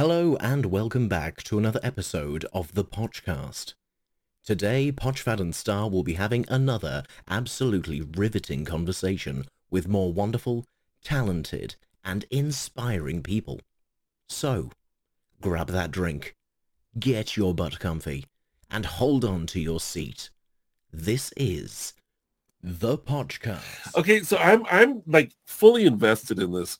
Hello and welcome back to another episode of the PochCast. Today, Pochfad and Star will be having another absolutely riveting conversation with more wonderful, talented, and inspiring people. So, grab that drink, get your butt comfy, and hold on to your seat. This is the PochCast. Okay, so I'm I'm like fully invested in this.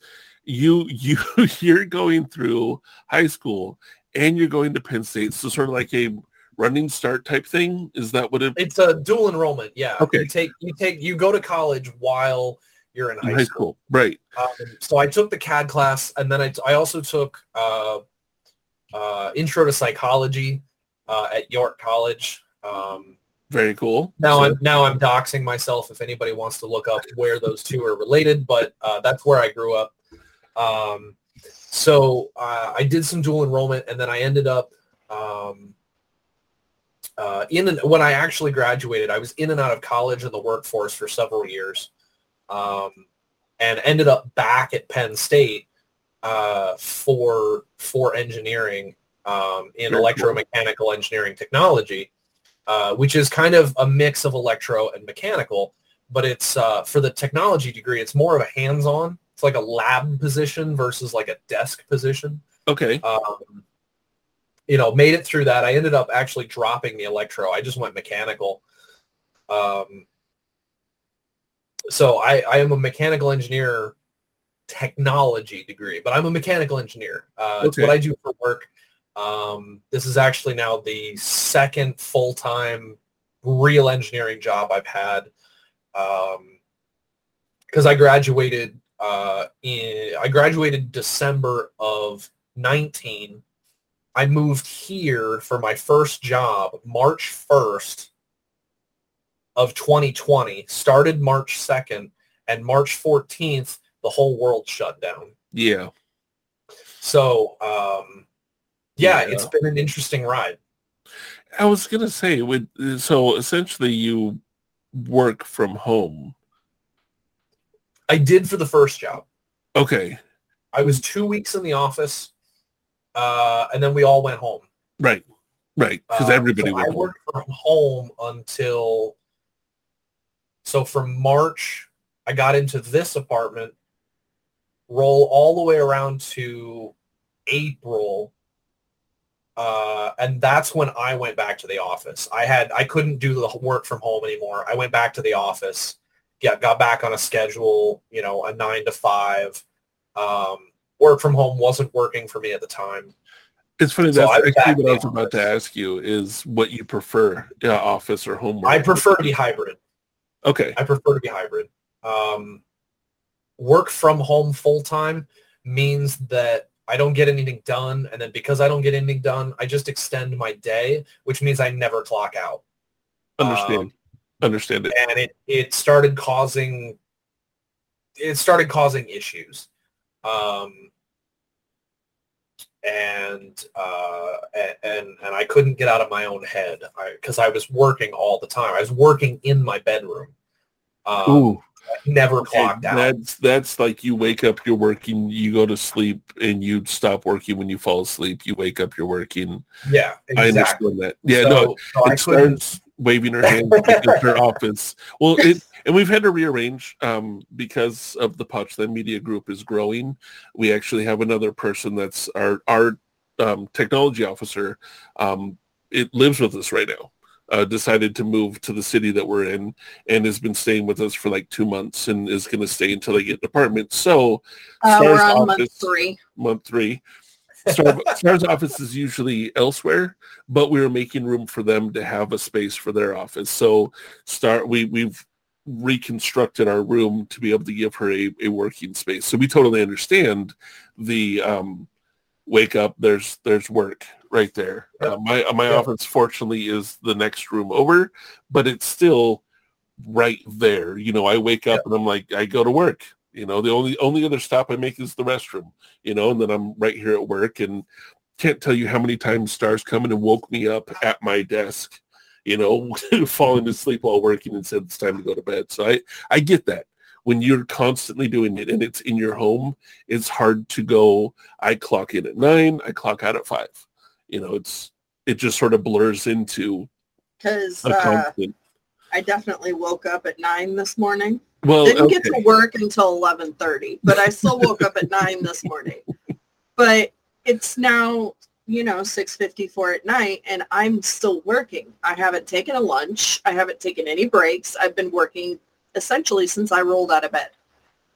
You you you're going through high school and you're going to Penn State, so sort of like a running start type thing. Is that what it? It's a dual enrollment. Yeah. Okay. You take you take you go to college while you're in high, in high school. school, right? Um, so I took the CAD class, and then I, I also took uh, uh, Intro to Psychology uh, at York College. Um, Very cool. now So- I'm now I'm doxing myself if anybody wants to look up where those two are related, but uh, that's where I grew up. Um, so uh, I did some dual enrollment, and then I ended up um, uh, in and when I actually graduated. I was in and out of college and the workforce for several years, um, and ended up back at Penn State uh, for for engineering um, in Very cool. electromechanical engineering technology uh, which is kind of a mix of electro and mechanical. But it's uh, for the technology degree, it's more of a hands-on. It's like a lab position versus like a desk position. okay, Um, you know, made it through that. I ended up actually dropping the electro. I just went mechanical. Um, so I, I am a mechanical engineer technology degree, but I'm a mechanical engineer. Uh, It's what I do for work. Um, this is actually now the second full-time real engineering job I've had. Because I graduated uh, in I graduated December of 19. I moved here for my first job March 1st of 2020. Started March 2nd, and March 14th the whole world shut down. yeah. So um, yeah, Yeah. it's been an interesting ride. I was gonna say, so essentially you work from home. I did for the first job. Okay, I was two weeks in the office, uh, and then we all went home. right, right, because Uh, everybody so went I home. worked from home until so from March I got into this apartment, roll all the way around to April, uh, and that's when I went back to the office. I had I couldn't do the work from home anymore. I went back to the office, got got back on a schedule, you know, a nine to five. Um, work from home wasn't working for me at the time. It's funny. So That's I actually what I was about to ask you is what you prefer, uh, office or home. I prefer to be hybrid. Okay, I prefer to be hybrid. Um, work from home full time means that I don't get anything done, and then because I don't get anything done, I just extend my day, which means I never clock out. understand, Um, understand it. and it it started causing it started causing issues. Um, and uh, and and I couldn't get out of my own head because I, was working all the time. I was working in my bedroom. Um, Ooh, never clocked out. that's that's like you wake up, you're working, you go to sleep, and you stop working when you fall asleep. You wake up, you're working. yeah, I understand that. Yeah, so, no, so I it couldn't. starts waving her hand at her office. Well, it, and we've had to rearrange um, because of the Pochland Media Group is growing. We actually have another person that's our our um, technology officer. Um, it lives with us right now. Uh, decided to move to the city that we're in and has been staying with us for like two months and is going to stay until they get an apartment. So Uh, we're on month three. month three. Star, Star's office is usually elsewhere, but we were making room for them to have a space for their office. So Star, we we've reconstructed our room to be able to give her a, a working space. So we totally understand the um, wake up. There's there's work right there. Uh, my my Yep. office fortunately is the next room over, but it's still right there. You know, I wake up Yep. and I'm like, I go to work. You know, the only only other stop I make is the restroom. You know, and then I'm right here at work and can't tell you how many times stars come in and woke me up at my desk. You know, falling asleep while working and said it's time to go to bed. So I I get that. when you're constantly doing it and it's in your home, it's hard to go, I clock in at nine, I clock out at five. You know, it's it just sort of blurs into Because a uh, constant. I definitely woke up at nine this morning. Well, Didn't get to work until eleven thirty, but I still woke up at nine this morning. But it's now you know six fifty four at night, and I'm still working. I haven't taken a lunch. I haven't taken any breaks. I've been working essentially since I rolled out of bed.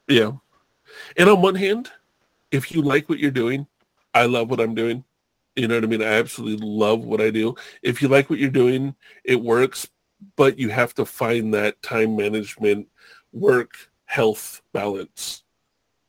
Yeah. And on one hand, if you like what you're doing, I love what I'm doing. You know what I mean? I absolutely love what I do. If you like what you're doing, it works, but you have to find that time management, work, health balance.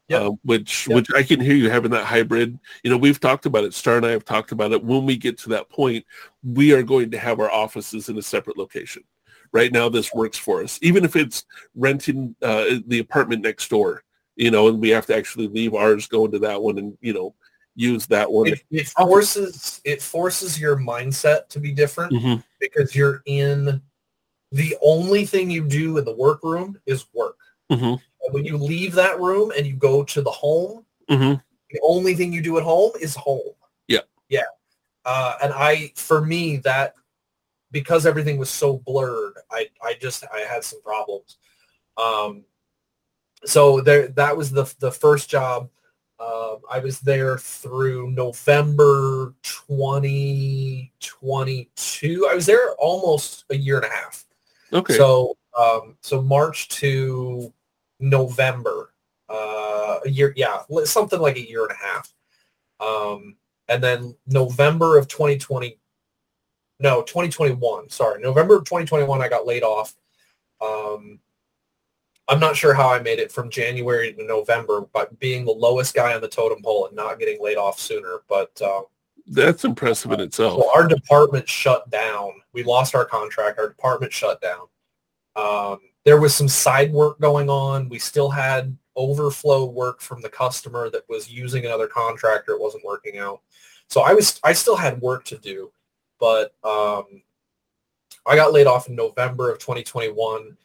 Yep. Um, which Yep. which I can hear you having that hybrid. You know, we've talked about it. Star and I have talked about it. When we get to that point, we are going to have our offices in a separate location. Right now, this works for us, even if it's renting uh, the apartment next door. You know, and we have to actually leave ours, go into that one, and you know, use that one. It, it forces it forces your mindset to be different Mhm. because you're in the only thing you do in the workroom is work. Mhm. And when you leave that room and you go to the home, Mhm. the only thing you do at home is home. Yeah. Yeah. Uh, and I, for me, that because everything was so blurred, I, I just, I had some problems. Um, so there, that was the, the first job. Um, I was there through November 2022. I was there almost a year and a half. Okay. So, um, so March to November, uh, a year, yeah, something like a year and a half. Um, and then November of 2020, no, 2021, sorry, November of 2021, I got laid off. Um, I'm not sure how I made it from January to November, but being the lowest guy on the totem pole and not getting laid off sooner. But uh, That's impressive in itself. so our department shut down. We lost our contract. Our department shut down. Um, there was some side work going on. We still had overflow work from the customer that was using another contractor. It wasn't working out. So I was I still had work to do, but um, I got laid off in November of 2021.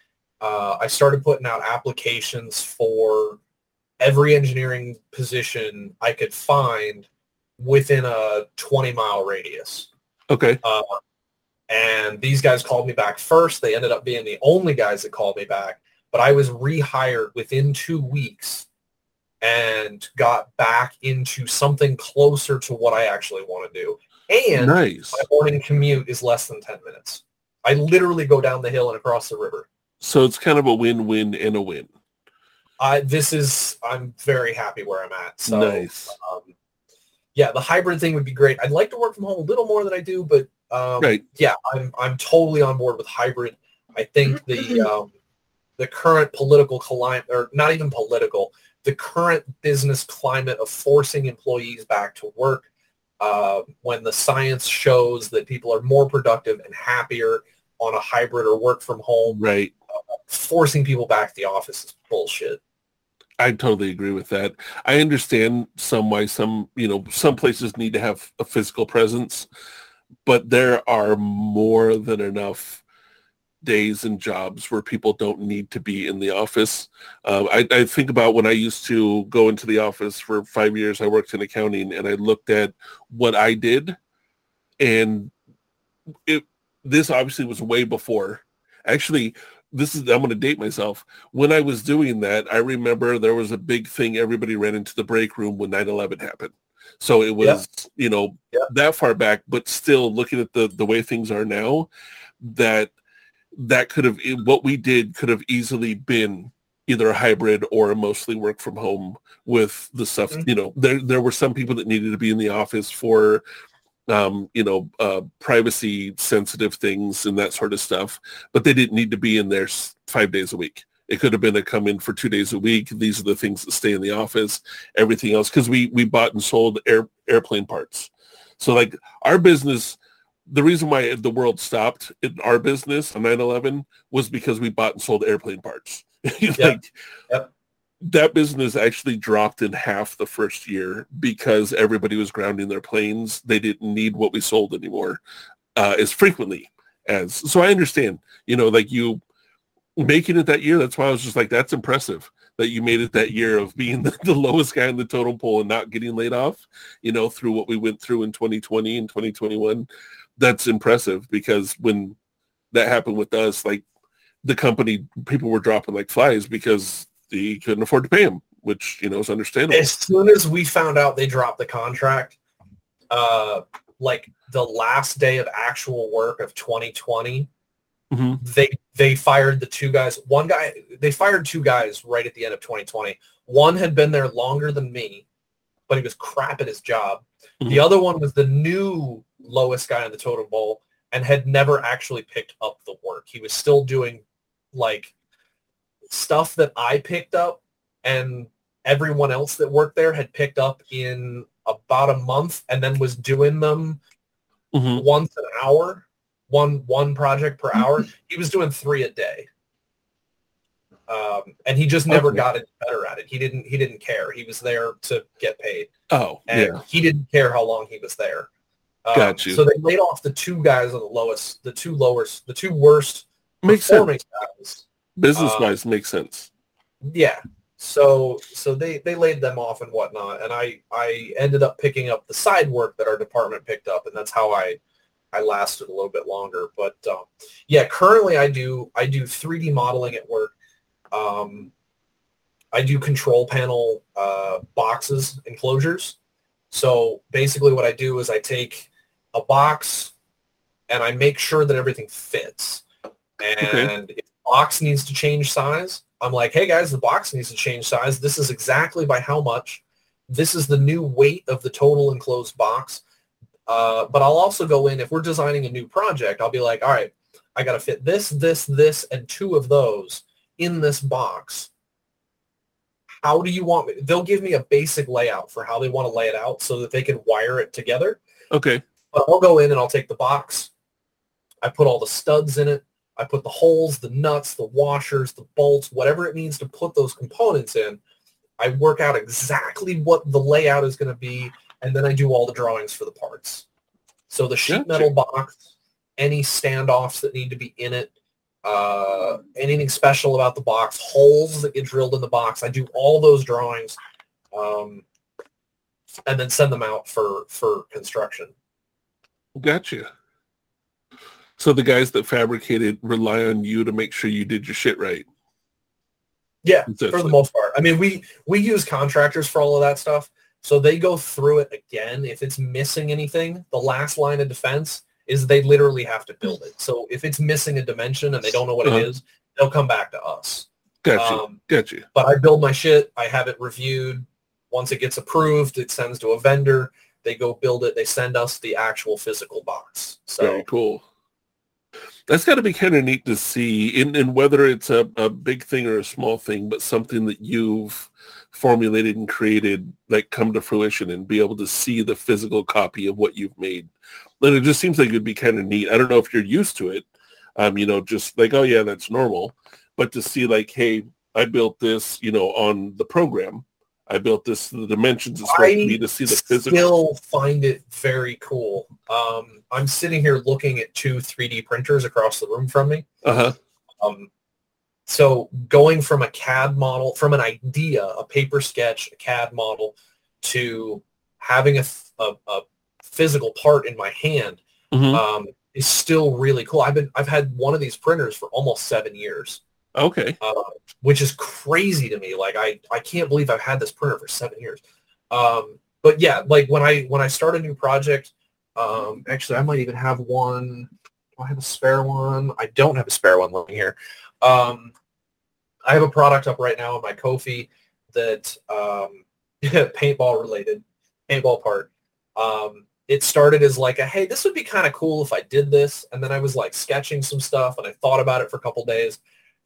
Uh, I started putting out applications for every engineering position I could find within a 20 mile radius. Okay. Uh, and these guys called me back first. They ended up being the only guys that called me back. But I was rehired within two weeks and got back into something closer to what I actually want to do. And nice. my morning commute is less than 10 minutes. I literally go down the hill and across the river. So it's kind of a win-win and a win. I this is I'm very happy where I'm at. So nice. um, yeah, the hybrid thing would be great. I'd like to work from home a little more than I do, but um, Right. yeah, I'm I'm totally on board with hybrid. I think the um, the current political climate, or not even political, the current business climate of forcing employees back to work uh, when the science shows that people are more productive and happier on a hybrid or work from home, Right. forcing people back to the office is bullshit. I totally agree with that. I understand some why some, you know, some places need to have a physical presence, but there are more than enough days and jobs where people don't need to be in the office. Um, I, I think about when I used to go into the office for five years, I worked in accounting and I looked at what I did and it, this obviously was way before. Actually, this is, I'm going to date myself. When I was doing that, I remember there was a big thing. Everybody ran into the break room when 9-11 happened. So it was, you know, Yeah. that far back, but still looking at the, the way things are now, that that could have, what we did could have easily been either a hybrid or a mostly work from home with the stuff, Mhm. you know, there, there were some people that needed to be in the office for, um, you know, uh, privacy sensitive things and that sort of stuff, but they didn't need to be in there five days a week. It could have been a come in for two days a week. These are the things that stay in the office. Everything else, because we we bought and sold air airplane parts. So like our business, the reason why the world stopped in our business on 9/11 was because we bought and sold airplane parts. like Yep. That business actually dropped in half the first year because everybody was grounding their planes. They didn't need what we sold anymore uh, as frequently as. So I understand, you know, like you making it that year, that's why I was just like, that's impressive that you made it that year of being the, the lowest guy in the totem pole and not getting laid off, you know, through what we went through in 2020 and 2021. That's impressive because when that happened with us, like the company, people were dropping like flies because they couldn't afford to pay him, which, you know, is understandable. As soon as we found out they dropped the contract, uh, like the last day of actual work of 2020, hmm they they fired the two guys. One guy they fired two guys right at the end of 2020. One had been there longer than me, but he was crap at his job. The Mhm. other one was the new lowest guy on the totem pole and had never actually picked up the work. He was still doing like stuff that I picked up and everyone else that worked there had picked up in about a month and then was doing them hmm once an hour, one one project per hour. He was doing three a day, um, and he just never Okay. got better at it. He didn't he didn't care. He was there to get paid, Oh, and yeah. he didn't care how long he was there. Um, Got you. So they laid off the two guys on the lowest, the two lowest, the two worst Makes sense. Performing guys. Business-wise, makes sense. Yeah. So so they they laid them off and whatnot, and I I ended up picking up the side work that our department picked up, and that's how I I lasted a little bit longer. But um, yeah, currently I do I do 3D modeling at work. Um, I do control panel uh, boxes enclosures. So basically, what I do is I take a box and I make sure that everything fits. And if the box needs to change size, I'm like, hey guys, the box needs to change size. This is exactly by how much. This is the new weight of the total enclosed box. Uh, but I'll also go in if we're designing a new project. I'll be like, all right, I got to fit this, this, this, and two of those in this box. How do you want me? They'll give me a basic layout for how they want to lay it out so that they can wire it together. Okay. But I'll go in and I'll take the box. I put all the studs in it. I put the holes, the nuts, the washers, the bolts, whatever it means to put those components in. I work out exactly what the layout is going to be, and then I do all the drawings for the parts. So the sheet metal box, any standoffs that need to be in it, uh, anything special about the box, holes that get drilled in the box. I do all those drawings, um, and then send them out for for construction. Gotcha. So the guys that fabricated rely on you to make sure you did your shit right. Yeah, for the most part. I mean, we we use contractors for all of that stuff, so they go through it again. If it's missing anything, the last line of defense is they literally have to build it. So if it's missing a dimension and they don't know what Uh-huh. it is, they'll come back to us. Gotcha. Um, gotcha. but I build my shit. I have it reviewed. Once it gets approved, it sends to a vendor. They go build it. They send us the actual physical box. So Very cool. That's got to be kind of neat to see, in, in whether it's a, a big thing or a small thing, but something that you've formulated and created, like come to fruition and be able to see the physical copy of what you've made. And it just seems like it'd be kind of neat. I don't know if you're used to it, um, you know, just like, oh yeah, that's normal. But to see like, hey, I built this, you know, on the program. I built this, the dimensions it's supposed to be to see the physical. still find it very cool. Um, I'm sitting here looking at two 3D printers across the room from me. Uh-huh. Um, so going from a CAD model, from an idea, a paper sketch, a CAD model, to having a, a, a physical part in my hand Mhm. um, is still really cool. I've been I've had one of these printers for almost seven years, Okay. uh, which is crazy to me. Like I I can't believe I've had this printer for seven years. Um, but yeah, like when I when I start a new project, um, actually I might even have one. Do I have a spare one? I don't have a spare one living here. Um, I have a product up right now in my Ko-Fi that um, paintball related, paintball part. Um, it started as like a, hey, this would be kind of cool if I did this. And then I was like sketching some stuff and I thought about it for a couple days.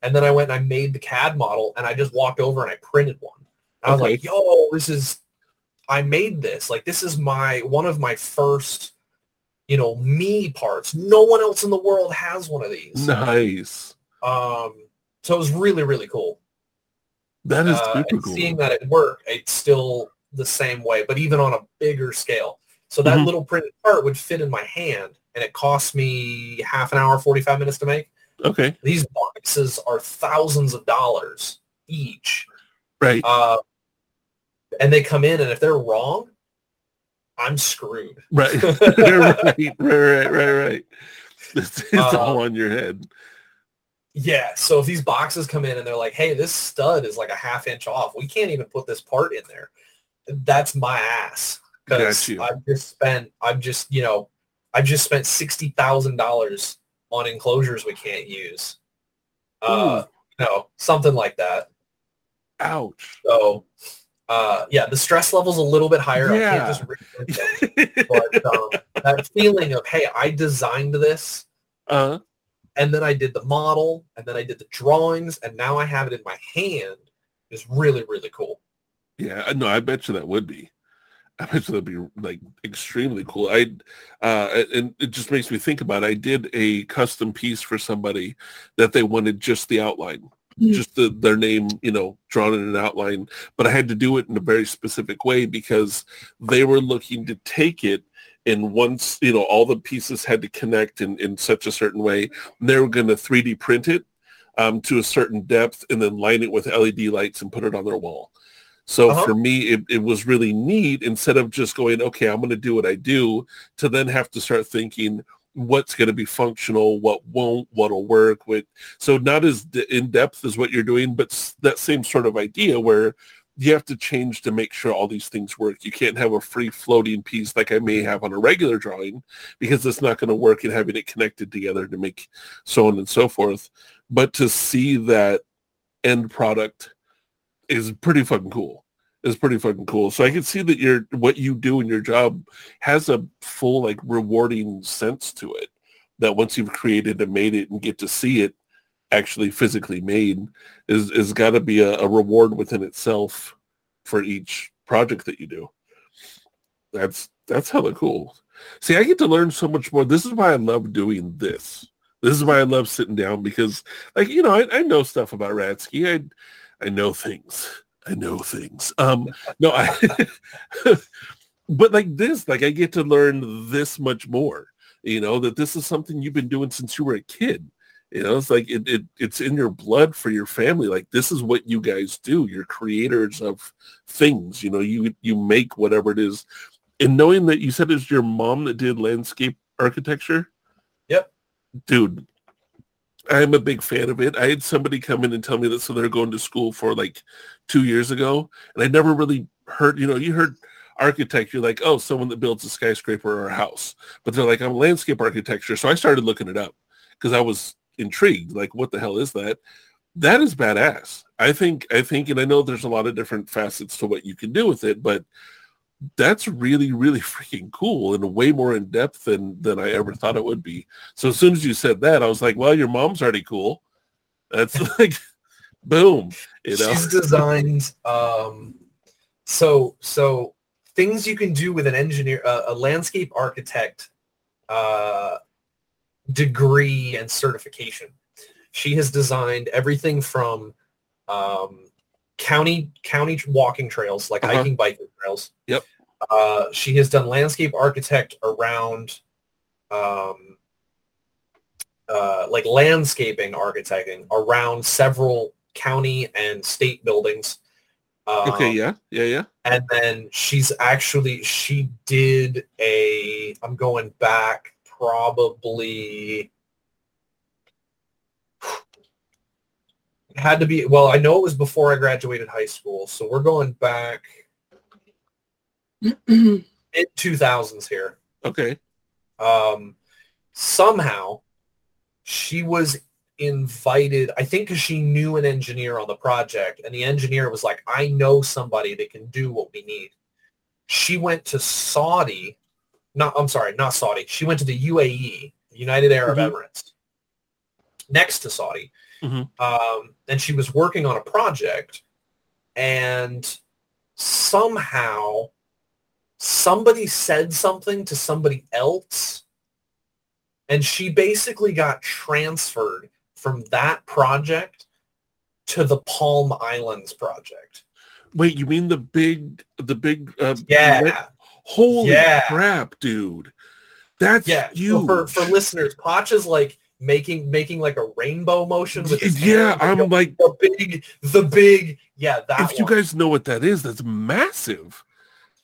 And then I went and I made the CAD model and I just walked over and I printed one. I was Okay. like, yo, this is, I made this. Like, this is my, one of my first, you know, me parts. No one else in the world has one of these. Nice. Um, so it was really, really cool. That is Uh, cool. seeing that at work, it's still the same way, but even on a bigger scale. So that Mhm. little printed part would fit in my hand, and it cost me half an hour, 45 minutes to make. Okay. These boxes are thousands of dollars each. Right. Uh, and they come in, and if they're wrong, I'm screwed. Right. right. Right. Right. Right. Right. It's, it's Uh, all on your head. Yeah. So if these boxes come in and they're like, hey, this stud is like a half inch off, we can't even put this part in there. That's my ass. Because I've just spent, I've just, you know, I've just spent $60,000 on enclosures we can't use. Uh, you know, something like that. Ouch. So, uh, yeah, the stress level's a little bit higher. I Yeah. can't just rip it. But um, that feeling of, hey, I designed this uh, and then I did the model, and then I did the drawings, and now I have it in my hand is really, really cool. yeah. No, I bet you that would be. I bet that'd be like extremely cool. I, uh, and it just makes me think about. It. I did a custom piece for somebody that they wanted just the outline, Mm. just the, their name, you know, drawn in an outline. But I had to do it in a very specific way because they were looking to take it and once, you know, all the pieces had to connect in, in such a certain way, they were going to 3D print it um, to a certain depth and then line it with LED lights and put it on their wall. So Uh-huh. for me, it, it was really neat instead of just going, okay, I'm going to do what I do to then have to start thinking what's going to be functional, what won't, what'll work with. So not as d- in depth as what you're doing, but that same sort of idea where you have to change to make sure all these things work. You can't have a free floating piece like I may have on a regular drawing because it's not going to work in having it connected together to make so on and so forth. But to see that end product is pretty fucking cool. Is pretty fucking cool. So I can see that your what you do in your job has a full like rewarding sense to it. That once you've created and made it and get to see it actually physically made is is got to be a, a reward within itself for each project that you do. That's that's hella cool. See, I get to learn so much more. This is why I love doing this. This is why I love sitting down because, like, you know, I, I know stuff about Ratzkie. I I know things. I know things. Um, no, I. but like this, like I get to learn this much more. You know that this is something you've been doing since you were a kid. You know, it's like it, it it's in your blood for your family. Like this is what you guys do. You're creators of things. You know, you you make whatever it is. And knowing that you said it's your mom that did landscape architecture. Yep. Dude, I'm a big fan of it. I had somebody come in and tell me that so they're going to school for like two years ago, and I never really heard. You know, you heard architect, you're like, oh, someone that builds a skyscraper or a house. But they're like, I'm landscape architecture, so I started looking it up because I was intrigued. Like, what the hell is that? That is badass. I think. I think, and I know there's a lot of different facets to what you can do with it, but that's really, really freaking cool and way more in depth than than I ever thought it would be. So as soon as you said that, I was like, well, your mom's already cool. That's like, boom. You know, She's designed um, so so things you can do with an engineer, uh, a landscape architect uh, degree and certification. She has designed everything from um, county county walking trails like Uh-huh. hiking biking trails. Yep. Uh, she has done landscape architect around um, uh, like landscaping architecting around several county and state buildings. Um, okay, yeah, yeah, yeah. And then she's actually she did a I'm going back probably had to be well, I know it was before I graduated high school, so we're going back mid 2000s here. Okay. Um, somehow she was invited, I think because she knew an engineer on the project and the engineer was like, I know somebody that can do what we need. She went to Saudi, not, I'm sorry, not Saudi. She went to the UAE, United Arab Mhm. Emirates, next to Saudi. Mhm. Um, and she was working on a project and somehow somebody said something to somebody else and she basically got transferred from that project to the Palm Islands project. Wait, you mean the big, the big? Uh, Yeah. Holy Yeah. crap, dude! That's Yeah. So for, for listeners, Poch is like making making like a rainbow motion with his yeah, I'm like, the big the big yeah that if you guys know what that is, that's massive.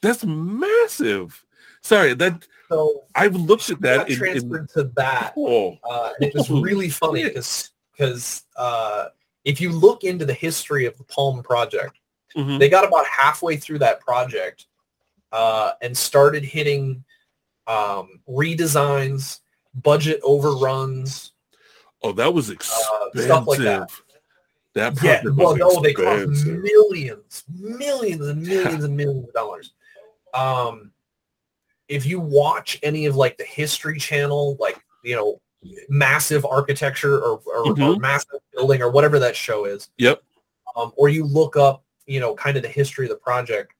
That's massive. Sorry, that so I've looked at that got in, in transferred to that oh, uh, it was really funny because because uh, if you look into the history of the Palm project, mhm. they got about halfway through that project uh, and started hitting um, redesigns, budget overruns. oh, that was expensive. Uh, stuff like that. That Yeah, well, no, they cost millions, millions and millions and millions of dollars. Um, if you watch any of like the History Channel, like you know, massive architecture or or, or Mhm. massive building or whatever that show is, Yep. um, or you look up, you know, kind of the history of the project,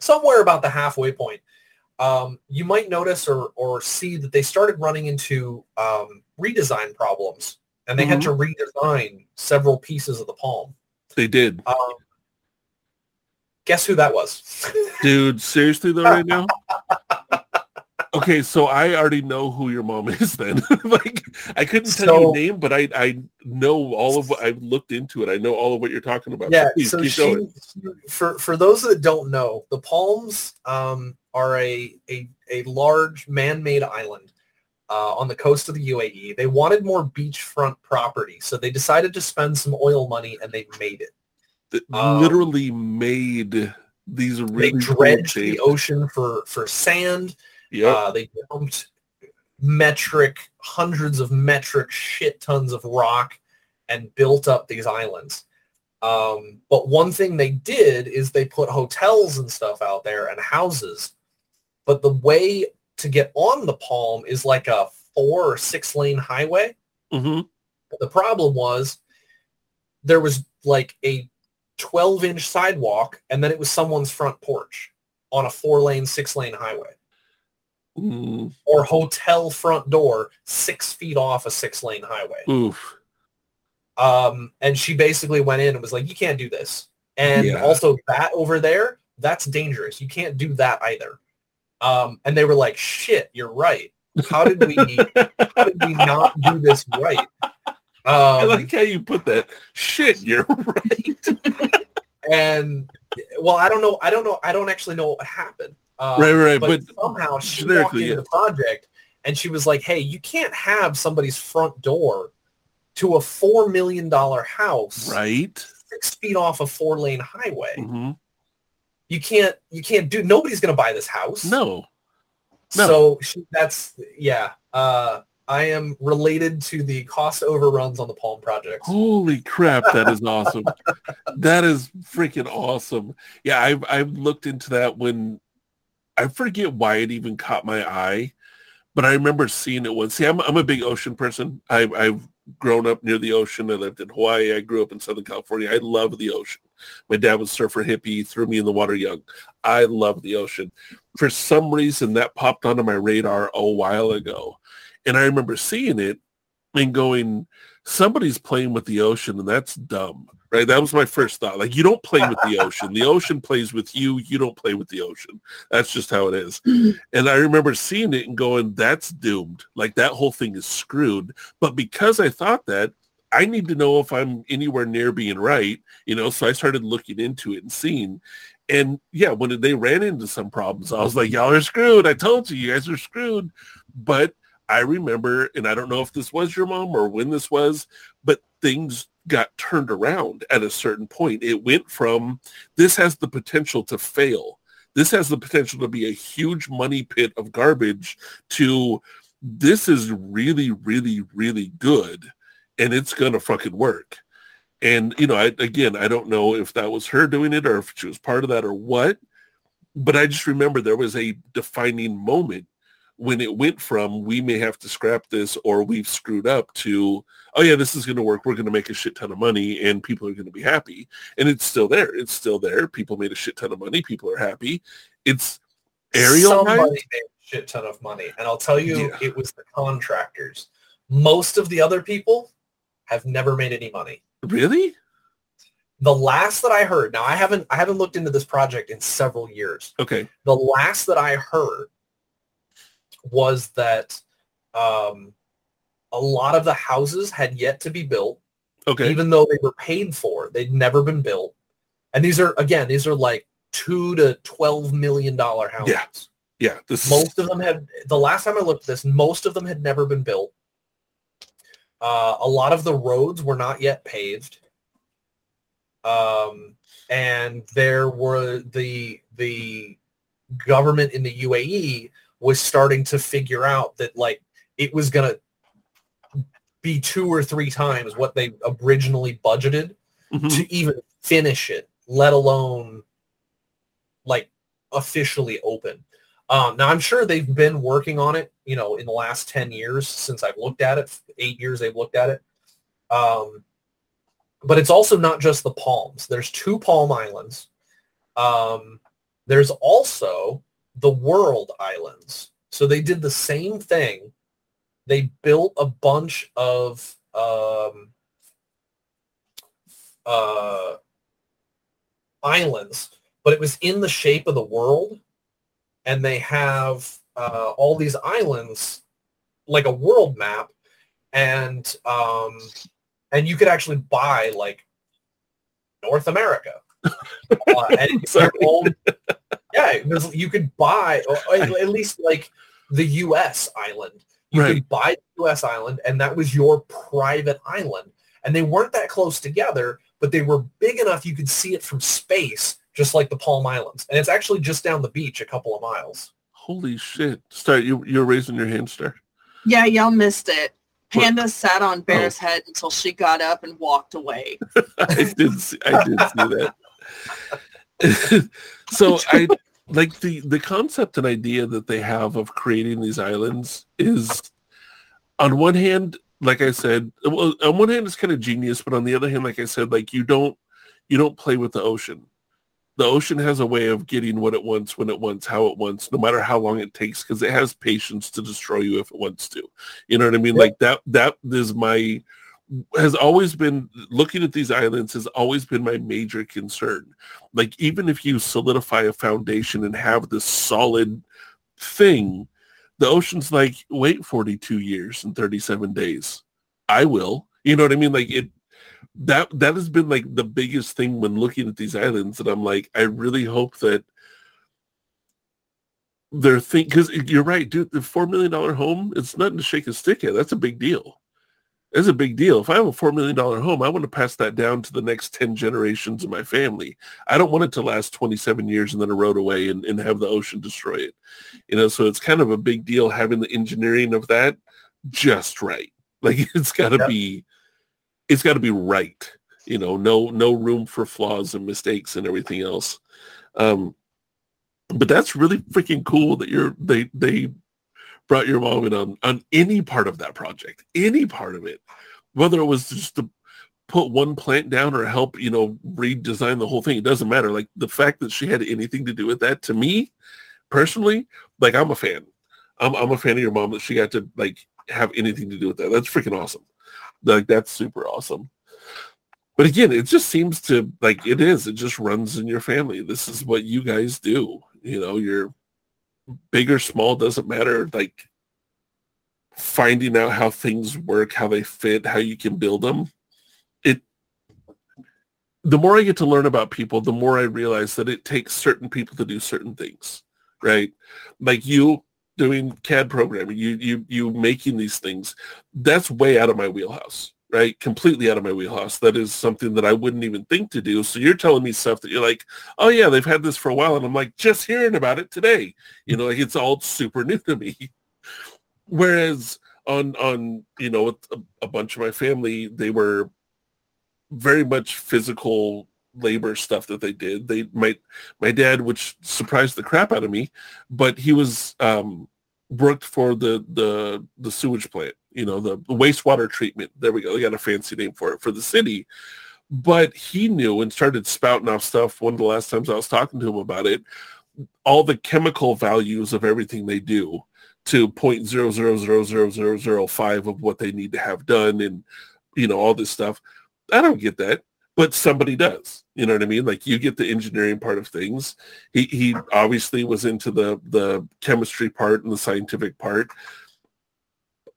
somewhere about the halfway point, um, you might notice or, or see that they started running into um, redesign problems and they had to redesign several pieces of the palm. They did. Um, guess who that was? Dude, seriously though right now? Okay, so I already know who your mom is then. like I couldn't tell you So- a name, but I I know all of what I've looked into it. I know all of what you're talking about. yeah, please so she, for for those that don't know, the Palms um, are a, a a large man-made island uh, on the coast of the UAE. They wanted more beachfront property, so they decided to spend some oil money, and they made it. That um, literally made these really They cool dredged the ocean for for sand. Yep. Uh, they dumped metric, hundreds of metric shit tons of rock and built up these islands. Um, but one thing they did is they put hotels and stuff out there and houses. But the way to get on the Palm is like a four or six lane highway. hmm the problem was there was like a 12 inch sidewalk and then it was someone's front porch on a four lane, six lane highway Mm, or hotel front door six feet off a six lane highway. oof. Um, and she basically went in and was like, you can't do this. And Yeah. also that over there, that's dangerous. You can't do that either. Um, and they were like, shit, you're right. How did we, how did we not do this right? I Um, like how you put that. Shit, you're right. and well, I don't know. I don't know. I don't actually know what happened. Um, Right, right, But, but somehow she walked into yeah. the project and she was like, "Hey, you can't have somebody's front door to a four million dollar house right. six feet off a four lane highway. hmm You can't. You can't do. Nobody's gonna buy this house. No. no. So she, that's yeah. Uh, I am related to the cost overruns on the Palm project. Holy crap, that is awesome. that is freaking awesome. Yeah, I've I've looked into that when I forget why it even caught my eye, but I remember seeing it once. See, I'm I'm a big ocean person. I I've grown up near the ocean. I lived in Hawaii. I grew up in Southern California. I love the ocean. My dad was surfer hippie, threw me in the water young. I love the ocean. For some reason that popped onto my radar a while ago. And I remember seeing it and going, somebody's playing with the ocean and that's dumb right? That was my first thought like you don't play with the ocean. The ocean plays with you. You don't play with the ocean. That's just how it is. Mm-hmm. And i remember seeing it and going that's doomed. Like that whole thing is screwed. But because i thought that i need to know if i'm anywhere near being right you know? So i started looking into it and seeing. And yeah when they ran into some problems i was like y'all are screwed. I told you you guys are screwed. But I remember, and I don't know if this was your mom or when this was, but things got turned around at a certain point. It went from this has the potential to fail. This has the potential to be a huge money pit of garbage to this is really, really, really good and it's going to fucking work. And, you know, I, again, I don't know if that was her doing it or if she was part of that or what, but I just remember there was a defining moment when it went from we may have to scrap this or we've screwed up to oh yeah this is going to work. We're going to make a shit ton of money and people are going to be happy. And it's still there. It's still there. People made a shit ton of money. People are happy. It's aerial Somebody made a shit ton of money, and I'll tell you, Yeah. it was the contractors. Most of the other people have never made any money. really? The last that I heard, now I haven't I haven't looked into this project in several years. okay. The last that I heard was that um, a lot of the houses had yet to be built, Okay. even though they were paid for. They'd never been built. And these are again, these are like two to twelve million dollar houses. Yeah. yeah. This is Most of them had the last time I looked at this, most of them had never been built. Uh, a lot of the roads were not yet paved. Um, and there were the the government in the UAE was starting to figure out that like it was gonna be two or three times what they originally budgeted Mhm. to even finish it, let alone like officially open. Um, now I'm sure they've been working on it, you know, in the last 10 years since I've looked at it, eight years they've looked at it. Um, but it's also not just the palms. There's two palm islands. Um, there's also the world islands. So they did the same thing. They built a bunch of um, uh, islands, but it was in the shape of the world, and they have uh, all these islands like a world map, and um, and you could actually buy like North America. Uh, and it's your own- yeah, there's- you could buy or at at least like the U.S. island. You Right. could buy the U.S. island, and that was your private island. And they weren't that close together, but they were big enough you could see it from space, just like the Palm Islands. And it's actually just down the beach, a couple of miles. Holy shit. Star, you, you're raising your hand, Star. Yeah, y'all missed it. What? Panda sat on oh. Bear's Oh. head until she got up and walked away. I did see, I did see that. so I like the the concept and idea that they have of creating these islands is on one hand, like I said, well, on one hand it's kind of genius, but on the other hand, like I said, like you don't you don't play with the ocean. The ocean has a way of getting what it wants when it wants, how it wants, no matter how long it takes, because it has patience to destroy you if it wants to. You know what I mean? Yeah. Like that that is my has always been looking at these islands has always been my major concern. Like even if you solidify a foundation and have this solid thing, the ocean's like, wait 42 years and 37 days. I will. You know what I mean? Like it that that has been like the biggest thing when looking at these islands and I'm like, I really hope that they're think because you're right, dude. The four million dollar home, it's nothing to shake a stick at. That's a big deal. It's a big deal. If I have a four million dollar home, I want to pass that down to the next ten generations of my family. I don't want it to last twenty seven years and then erode away and, and have the ocean destroy it. You know, so it's kind of a big deal having the engineering of that just right. Like it's got to Yep. be, it's got to be right. You know, no no room for flaws and mistakes and everything else. Um, but that's really freaking cool that you're they they brought your mom in on um, on any part of that project, any part of it, whether it was just to put one plant down or help you know redesign the whole thing. It doesn't matter. Like the fact that she had anything to do with that to me personally, like I'm a fan. I'm I'm a fan of your mom that she got to like have anything to do with that. That's freaking awesome. Like that's super awesome. But again, it just seems to like it is. It just runs in your family. This is what you guys do. You know, you're big or small doesn't matter. Like finding out how things work, how they fit, how you can build them. It the more I get to learn about people, the more I realize that it takes certain people to do certain things. Right? Like you doing CAD programming, you you you making these things, that's way out of my wheelhouse right? Completely out of my wheelhouse. That is something that I wouldn't even think to do. So you're telling me stuff that you're like, oh yeah, they've had this for a while. And I'm like, just hearing about it today. You know, like it's all super new to me. Whereas on, on, you know, a, a bunch of my family, they were very much physical labor stuff that they did. They, my, my dad, which surprised the crap out of me, but he was, um, worked for the, the, the sewage plant you know, the wastewater treatment. There we go. They got a fancy name for it for the city. But he knew and started spouting off stuff. One of the last times I was talking to him about it, all the chemical values of everything they do to point zero zero zero zero zero zero five of what they need to have done and you know all this stuff. I don't get that, but somebody does. You know what I mean? Like you get the engineering part of things. He he obviously was into the the chemistry part and the scientific part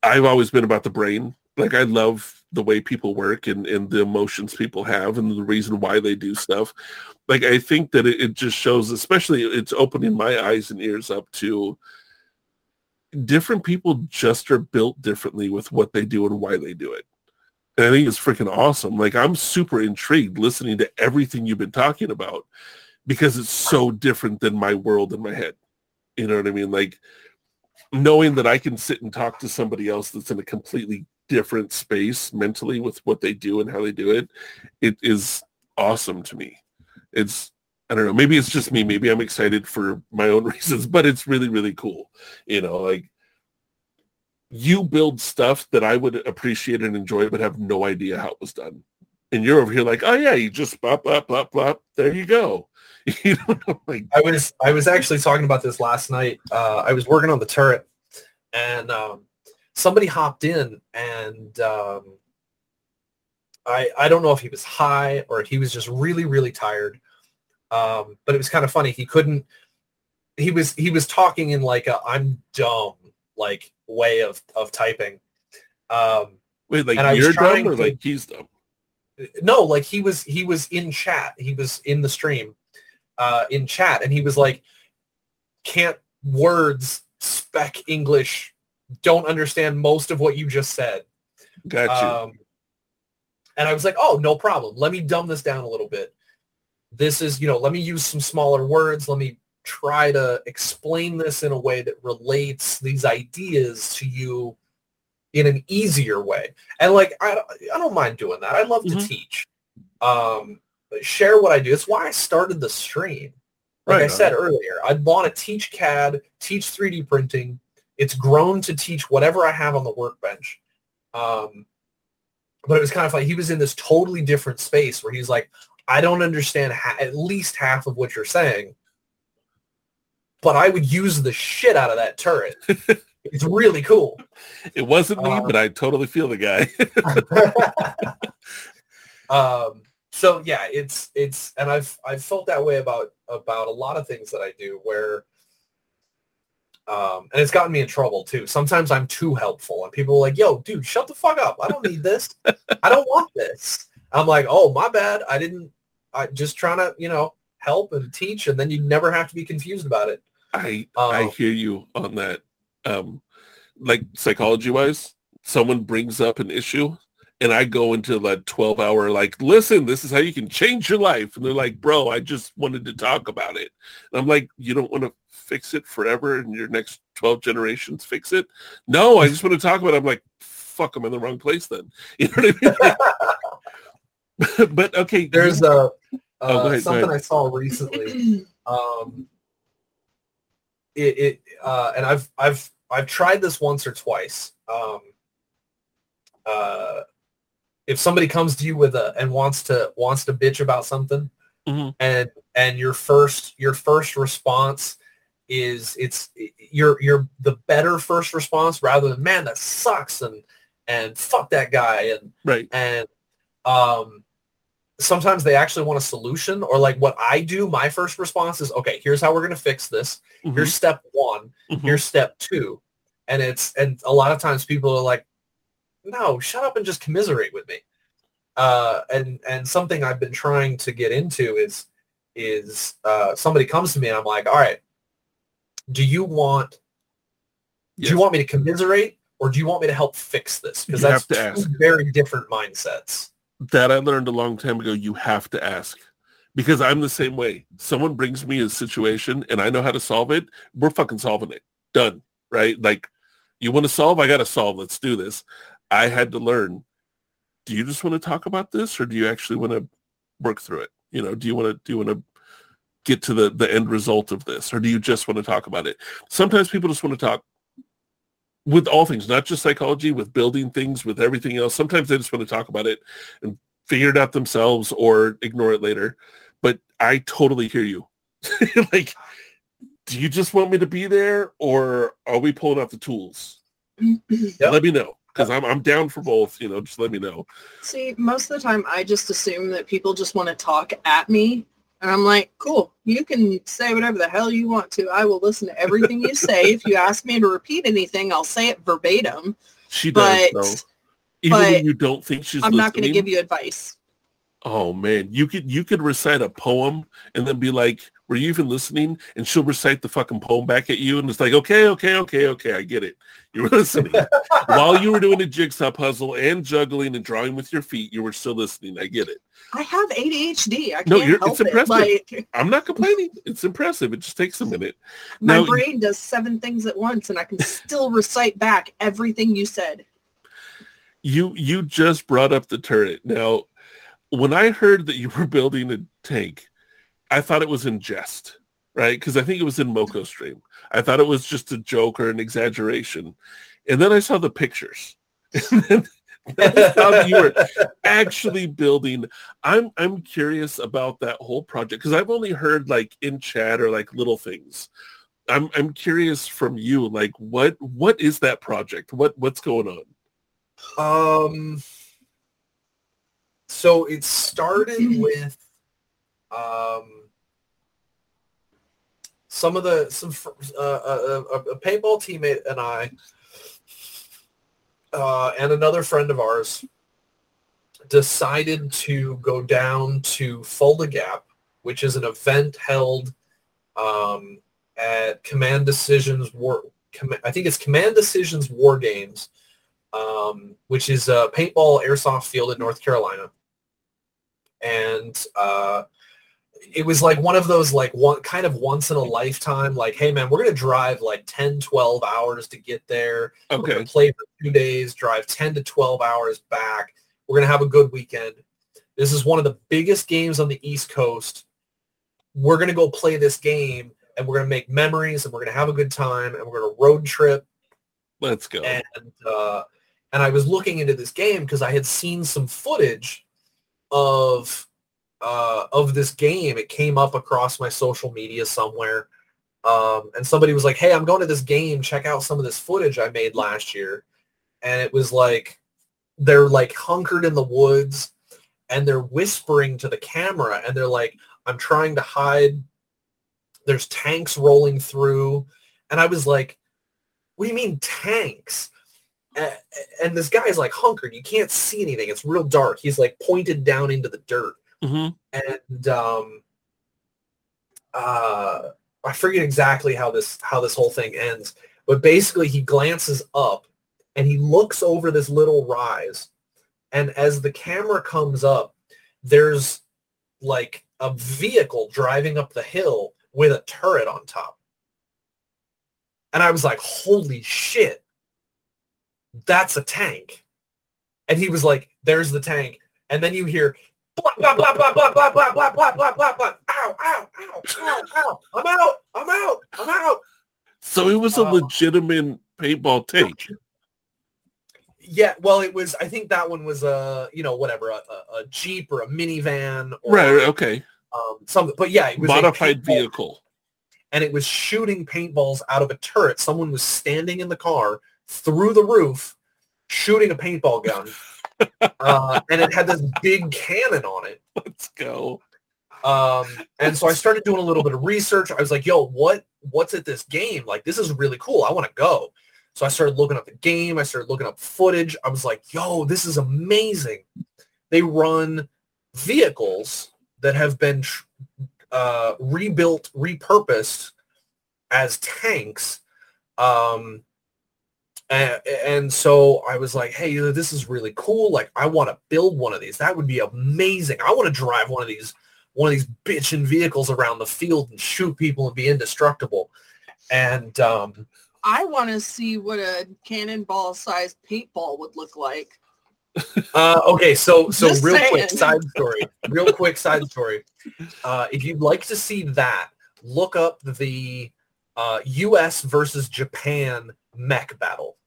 I've always been about the brain. Like I love the way people work and, and the emotions people have and the reason why they do stuff. Like I think that it, it just shows, especially it's opening my eyes and ears up to different people just are built differently with what they do and why they do it. And I think it's freaking awesome. Like I'm super intrigued listening to everything you've been talking about because it's so different than my world in my head. You know what I mean? Like knowing that I can sit and talk to somebody else that's in a completely different space mentally with what they do and how they do it, it is awesome to me. It's I don't know, maybe it's just me, maybe I'm excited for my own reasons, but it's really, really cool. You know, like you build stuff that I would appreciate and enjoy, but have no idea how it was done. And you're over here like, oh yeah, you just blah blah blah blah. There you go. you know, like I was I was actually talking about this last night. Uh, I was working on the turret, and um, somebody hopped in, and um, I I don't know if he was high or he was just really really tired. Um, but it was kind of funny. He couldn't. He was he was talking in like a I'm dumb like way of of typing. Um, Wait, like you're dumb or to, like he's dumb? No, like he was he was in chat. He was in the stream, uh, in chat, and he was like, "Can't words spec English? Don't understand most of what you just said." Got you. Um, and I was like, "Oh, no problem. Let me dumb this down a little bit. This is, you know, let me use some smaller words. Let me try to explain this in a way that relates these ideas to you in an easier way. And like, I, I don't mind doing that. I love mm-hmm. to teach. Um, share what I do. It's why I started the stream. Like right I said earlier, I'd want to teach CAD, teach 3D printing. It's grown to teach whatever I have on the workbench. Um, but it was kind of like he was in this totally different space where he's like, I don't understand ha- at least half of what you're saying, but I would use the shit out of that turret. it's really cool. It wasn't me, um, but I totally feel the guy. um, so yeah, it's it's and I've I've felt that way about about a lot of things that I do where um, and it's gotten me in trouble too. Sometimes I'm too helpful and people are like, yo, dude, shut the fuck up. I don't need this. I don't want this. I'm like, oh, my bad. I didn't, I just trying to, you know, help and teach. And then you never have to be confused about it. I, um, I hear you on that. Um, like psychology wise, someone brings up an issue and I go into that 12 hour, like, listen, this is how you can change your life. And they're like, bro, I just wanted to talk about it. And I'm like, you don't want to fix it forever and your next 12 generations fix it? No, I just want to talk about it. I'm like, fuck, I'm in the wrong place then. You know what I mean? but okay. There's a, uh, oh, ahead, something I saw recently. Um, it, it uh, and I've, I've, I've tried this once or twice. Um, uh, if somebody comes to you with a and wants to wants to bitch about something mm-hmm. and and your first your first response is it's you're you're the better first response rather than man that sucks and and fuck that guy and right and um sometimes they actually want a solution or like what I do my first response is okay here's how we're going to fix this mm-hmm. here's step 1 mm-hmm. here's step 2 and it's and a lot of times people are like no, shut up and just commiserate with me. Uh, and and something I've been trying to get into is is uh, somebody comes to me and I'm like, all right, do you want yes. do you want me to commiserate or do you want me to help fix this? Because that's two ask. very different mindsets. That I learned a long time ago. You have to ask because I'm the same way. Someone brings me a situation and I know how to solve it. We're fucking solving it. Done. Right? Like, you want to solve? I got to solve. Let's do this. I had to learn, do you just want to talk about this or do you actually want to work through it? You know, do you want to, do you want to get to the, the end result of this or do you just want to talk about it? Sometimes people just want to talk with all things, not just psychology, with building things, with everything else. Sometimes they just want to talk about it and figure it out themselves or ignore it later. But I totally hear you. like, do you just want me to be there or are we pulling out the tools? Yep. Let me know because I'm I'm down for both. You know, just let me know. See, most of the time, I just assume that people just want to talk at me, and I'm like, cool, you can say whatever the hell you want to. I will listen to everything you say. if you ask me to repeat anything, I'll say it verbatim. She does, but though. Even but when you don't think she's I'm not going to give you advice. Oh man, you could you could recite a poem and then be like, "Were you even listening?" And she'll recite the fucking poem back at you, and it's like, "Okay, okay, okay, okay, I get it. You were listening while you were doing a jigsaw puzzle and juggling and drawing with your feet. You were still listening. I get it. I have ADHD. I No, can't you're- help it's it. impressive. Like I'm not complaining. It's impressive. It just takes a minute. my Now- brain does seven things at once, and I can still recite back everything you said. You you just brought up the turret. Now, when I heard that you were building a tank, I thought it was in jest, right? Because I think it was in Moko stream. I thought it was just a joke or an exaggeration, and then I saw the pictures, and then then I saw that you were actually building. I'm I'm curious about that whole project because I've only heard like in chat or like little things. I'm I'm curious from you, like what what is that project? What what's going on? Um, so it started with um, some of the some uh, a, a, a paintball teammate and I uh, and another friend of ours decided to go down to Fulda Gap, which is an event held um, at Command Decisions War. I think it's Command Decisions War Games um, which is a paintball airsoft field in North Carolina. And uh, it was like one of those like one kind of once in a lifetime, like, hey man, we're going to drive like 10, 12 hours to get there. We're Okay. play for two days, drive 10 to 12 hours back. We're going to have a good weekend. This is one of the biggest games on the East Coast. We're going to go play this game and we're going to make memories and we're going to have a good time and we're going to road trip Let's go. and uh, and I was looking into this game because I had seen some footage of uh, of this game. It came up across my social media somewhere, um, and somebody was like, "Hey, I'm going to this game. Check out some of this footage I made last year." And it was like they're like hunkered in the woods, and they're whispering to the camera, and they're like, "I'm trying to hide." There's tanks rolling through, and I was like, what do you mean tanks? And this guy's like hunkered. You can't see anything. It's real dark. He's like pointed down into the dirt. Hmm And um, uh, I forget exactly how this how this whole thing ends. But basically, he glances up and he looks over this little rise. And as the camera comes up, there's like a vehicle driving up the hill with a turret on top. And I was like, holy shit, that's a tank. And he was like, there's the tank. And then you hear, blah, blah, blah, blah, blah, blah, blah, blah, blah, blah, blah, blah. Ow, ow, ow, ow, ow. I'm out. I'm out. I'm out. So it was a Uh, legitimate paintball tank. Yeah, well, it was, I think that one was a, you know, whatever, a, a, Jeep or a minivan or Right. Okay. um, something. But yeah, it was a Modified vehicle. and it was shooting paintballs out of a turret. Someone was standing in the car through the roof shooting a paintball gun. uh, and it had this big cannon on it. Let's go. Um, and so I started doing a little bit of research. I was like, yo, what what's at this game? Like, this is really cool. I want to go. So I started looking up the game. I started looking up footage. I was like, yo, this is amazing. They run vehicles that have been uh, rebuilt, repurposed as tanks. Um, and, and so I was like, hey, this is really cool. Like, I want to build one of these. That would be amazing. I want to drive one of these one of these bitchin' vehicles around the field and shoot people and be indestructible. And um, I want to see what a cannonball-sized paintball would look like. uh, okay, so so Just real quick side story. Real quick side story. Uh, if you'd like to see that, look up the uh, U.S. versus Japan mech battle.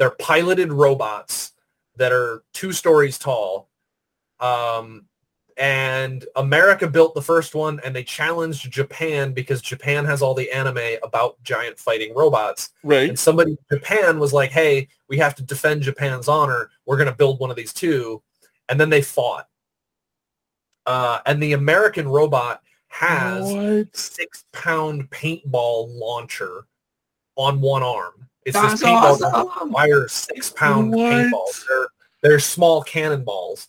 They're piloted robots that are two stories tall. Um, and America built the first one and they challenged Japan because Japan has all the anime about giant fighting robots. Right. And somebody in Japan was like, hey, we have to defend Japan's honor. We're going to build one of these too. And then they fought. Uh, and the American robot has What? six pound paintball launcher on one arm. It's That's this paintball gun awesome. fire six pound What? paintballs. They're they're small cannonballs.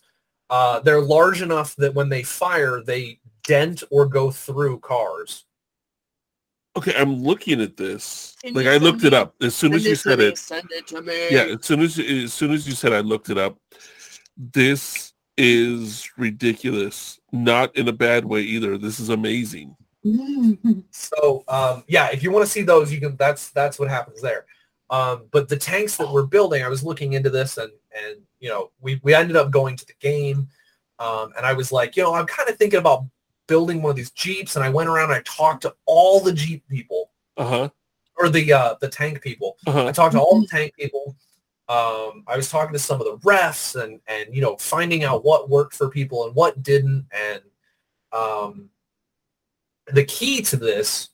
Uh, they're large enough that when they fire, they dent or go through cars. Okay, I'm looking at this. Can like I send looked it up as soon as you said it. Send it to me. Yeah, as soon as as soon as you said I looked it up. This is ridiculous. Not in a bad way either. This is amazing. So um, yeah, if you want to see those, you can. That's that's what happens there. Um, but the tanks that we're building, I was looking into this, and and you know, we we ended up going to the game, um, and I was like, you know, I'm kind of thinking about building one of these jeeps, and I went around and I talked to all the jeep people Uh huh. or the uh, the tank people. Uh I talked to all the tank people. Um, I was talking to some of the refs and and you know finding out what worked for people and what didn't. And um, the key to this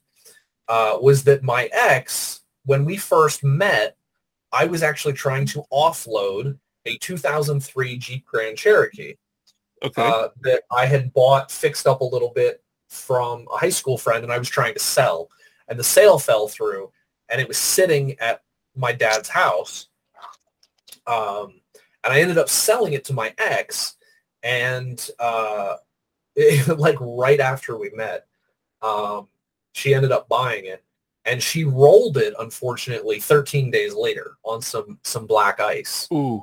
uh, was that my ex, when we first met, I was actually trying to offload a 2003 Jeep Grand Cherokee Okay. uh, that I had bought, fixed up a little bit from a high school friend, and I was trying to sell. And the sale fell through, and it was sitting at my dad's house. Um, and I ended up selling it to my ex, and uh, like right after we met, um, she ended up buying it, and she rolled it, unfortunately, 13 days later on some some black ice. Ooh.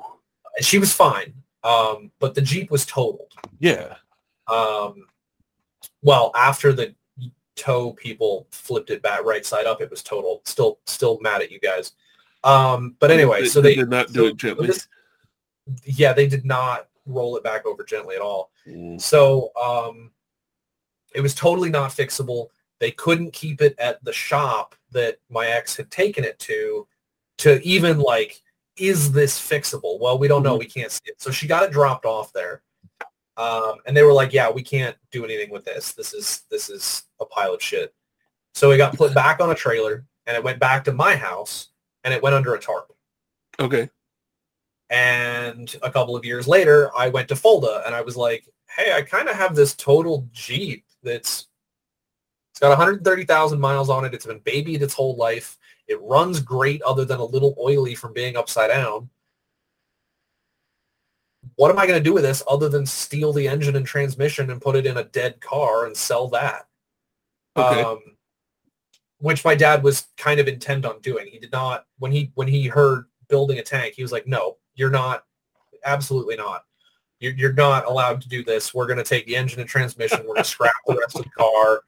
And she was fine, um, but the Jeep was totaled. Yeah. Um, well, after the tow people flipped it back right side up, it was total. Still, still mad at you guys. Um, but anyway, They- so they they did not do so it gently. this- yeah, they did not roll it back over gently at all. Mm. So um, it was totally not fixable. They couldn't keep it at the shop that my ex had taken it to, to even like, is this fixable? Well, we don't know. Mhm. We can't see it. So she got it dropped off there. Um, and they were like, yeah, we can't do anything with this. This is, this is a pile of shit. So it got put back on a trailer and it went back to my house and it went under a tarp. Okay. And a couple of years later, I went to Fulda and I was like, hey, I kind of have this total Jeep that's it's got 130,000 miles on it. It's been babied its whole life. It runs great other than a little oily from being upside down. What am I going to do with this other than steal the engine and transmission and put it in a dead car and sell that? Okay. Um, which my dad was kind of intent on doing. He did not when he when he heard building a tank, he was like, "No, you're not. Absolutely not. You're, you're not allowed to do this. We're going to take the engine and transmission. We're going to scrap the rest of the car.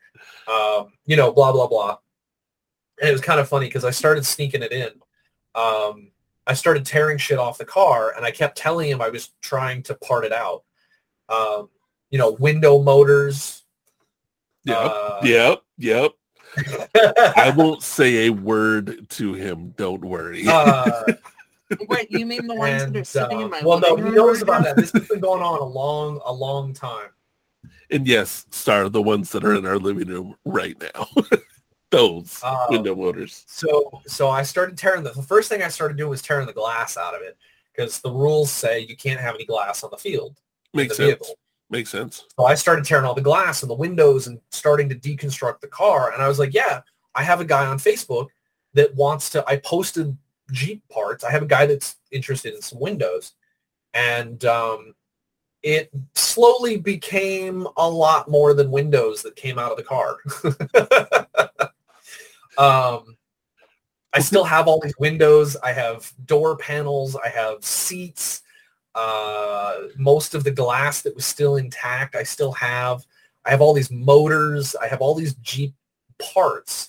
Um, you know, blah blah blah." And it was kind of funny because I started sneaking it in. Um, I started tearing shit off the car, and I kept telling him I was trying to part it out. Um, you know, window motors. Yep. uh, Yep. Yep. I won't say a word to him. Don't worry. uh, Wait, you mean the ones and that are sitting uh, in my well, no, living he knows about that. This has been going on a long, a long time. And yes, Star, the ones that are in our living room right now. Those Um, window motors. So, so I started tearing the. The first thing I started doing was tearing the glass out of it because the rules say you can't have any glass on the field. Makes the sense. vehicle. Makes sense. So I started tearing all the glass and the windows and starting to deconstruct the car. And I was like, yeah, I have a guy on Facebook that wants to, I posted Jeep parts. I have a guy that's interested in some windows. And um, it slowly became a lot more than windows that came out of the car. um, I still have all these windows. I have door panels. I have seats. Uh, most of the glass that was still intact, I still have. I have all these motors. I have all these Jeep parts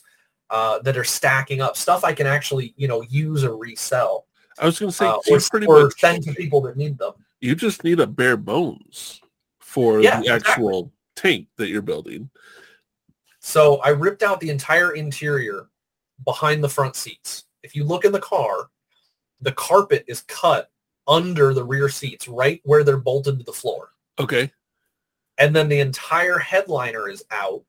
uh, that are stacking up. Stuff I can actually, you know, use or resell, I was going to say, uh, or, pretty or much, send to people that need them. You just need a bare bones for Yeah, the exactly. actual tank that you're building. So I ripped out the entire interior behind the front seats. If you look in the car, the carpet is cut under the rear seats, right where they're bolted to the floor. Okay. and then the entire headliner is out.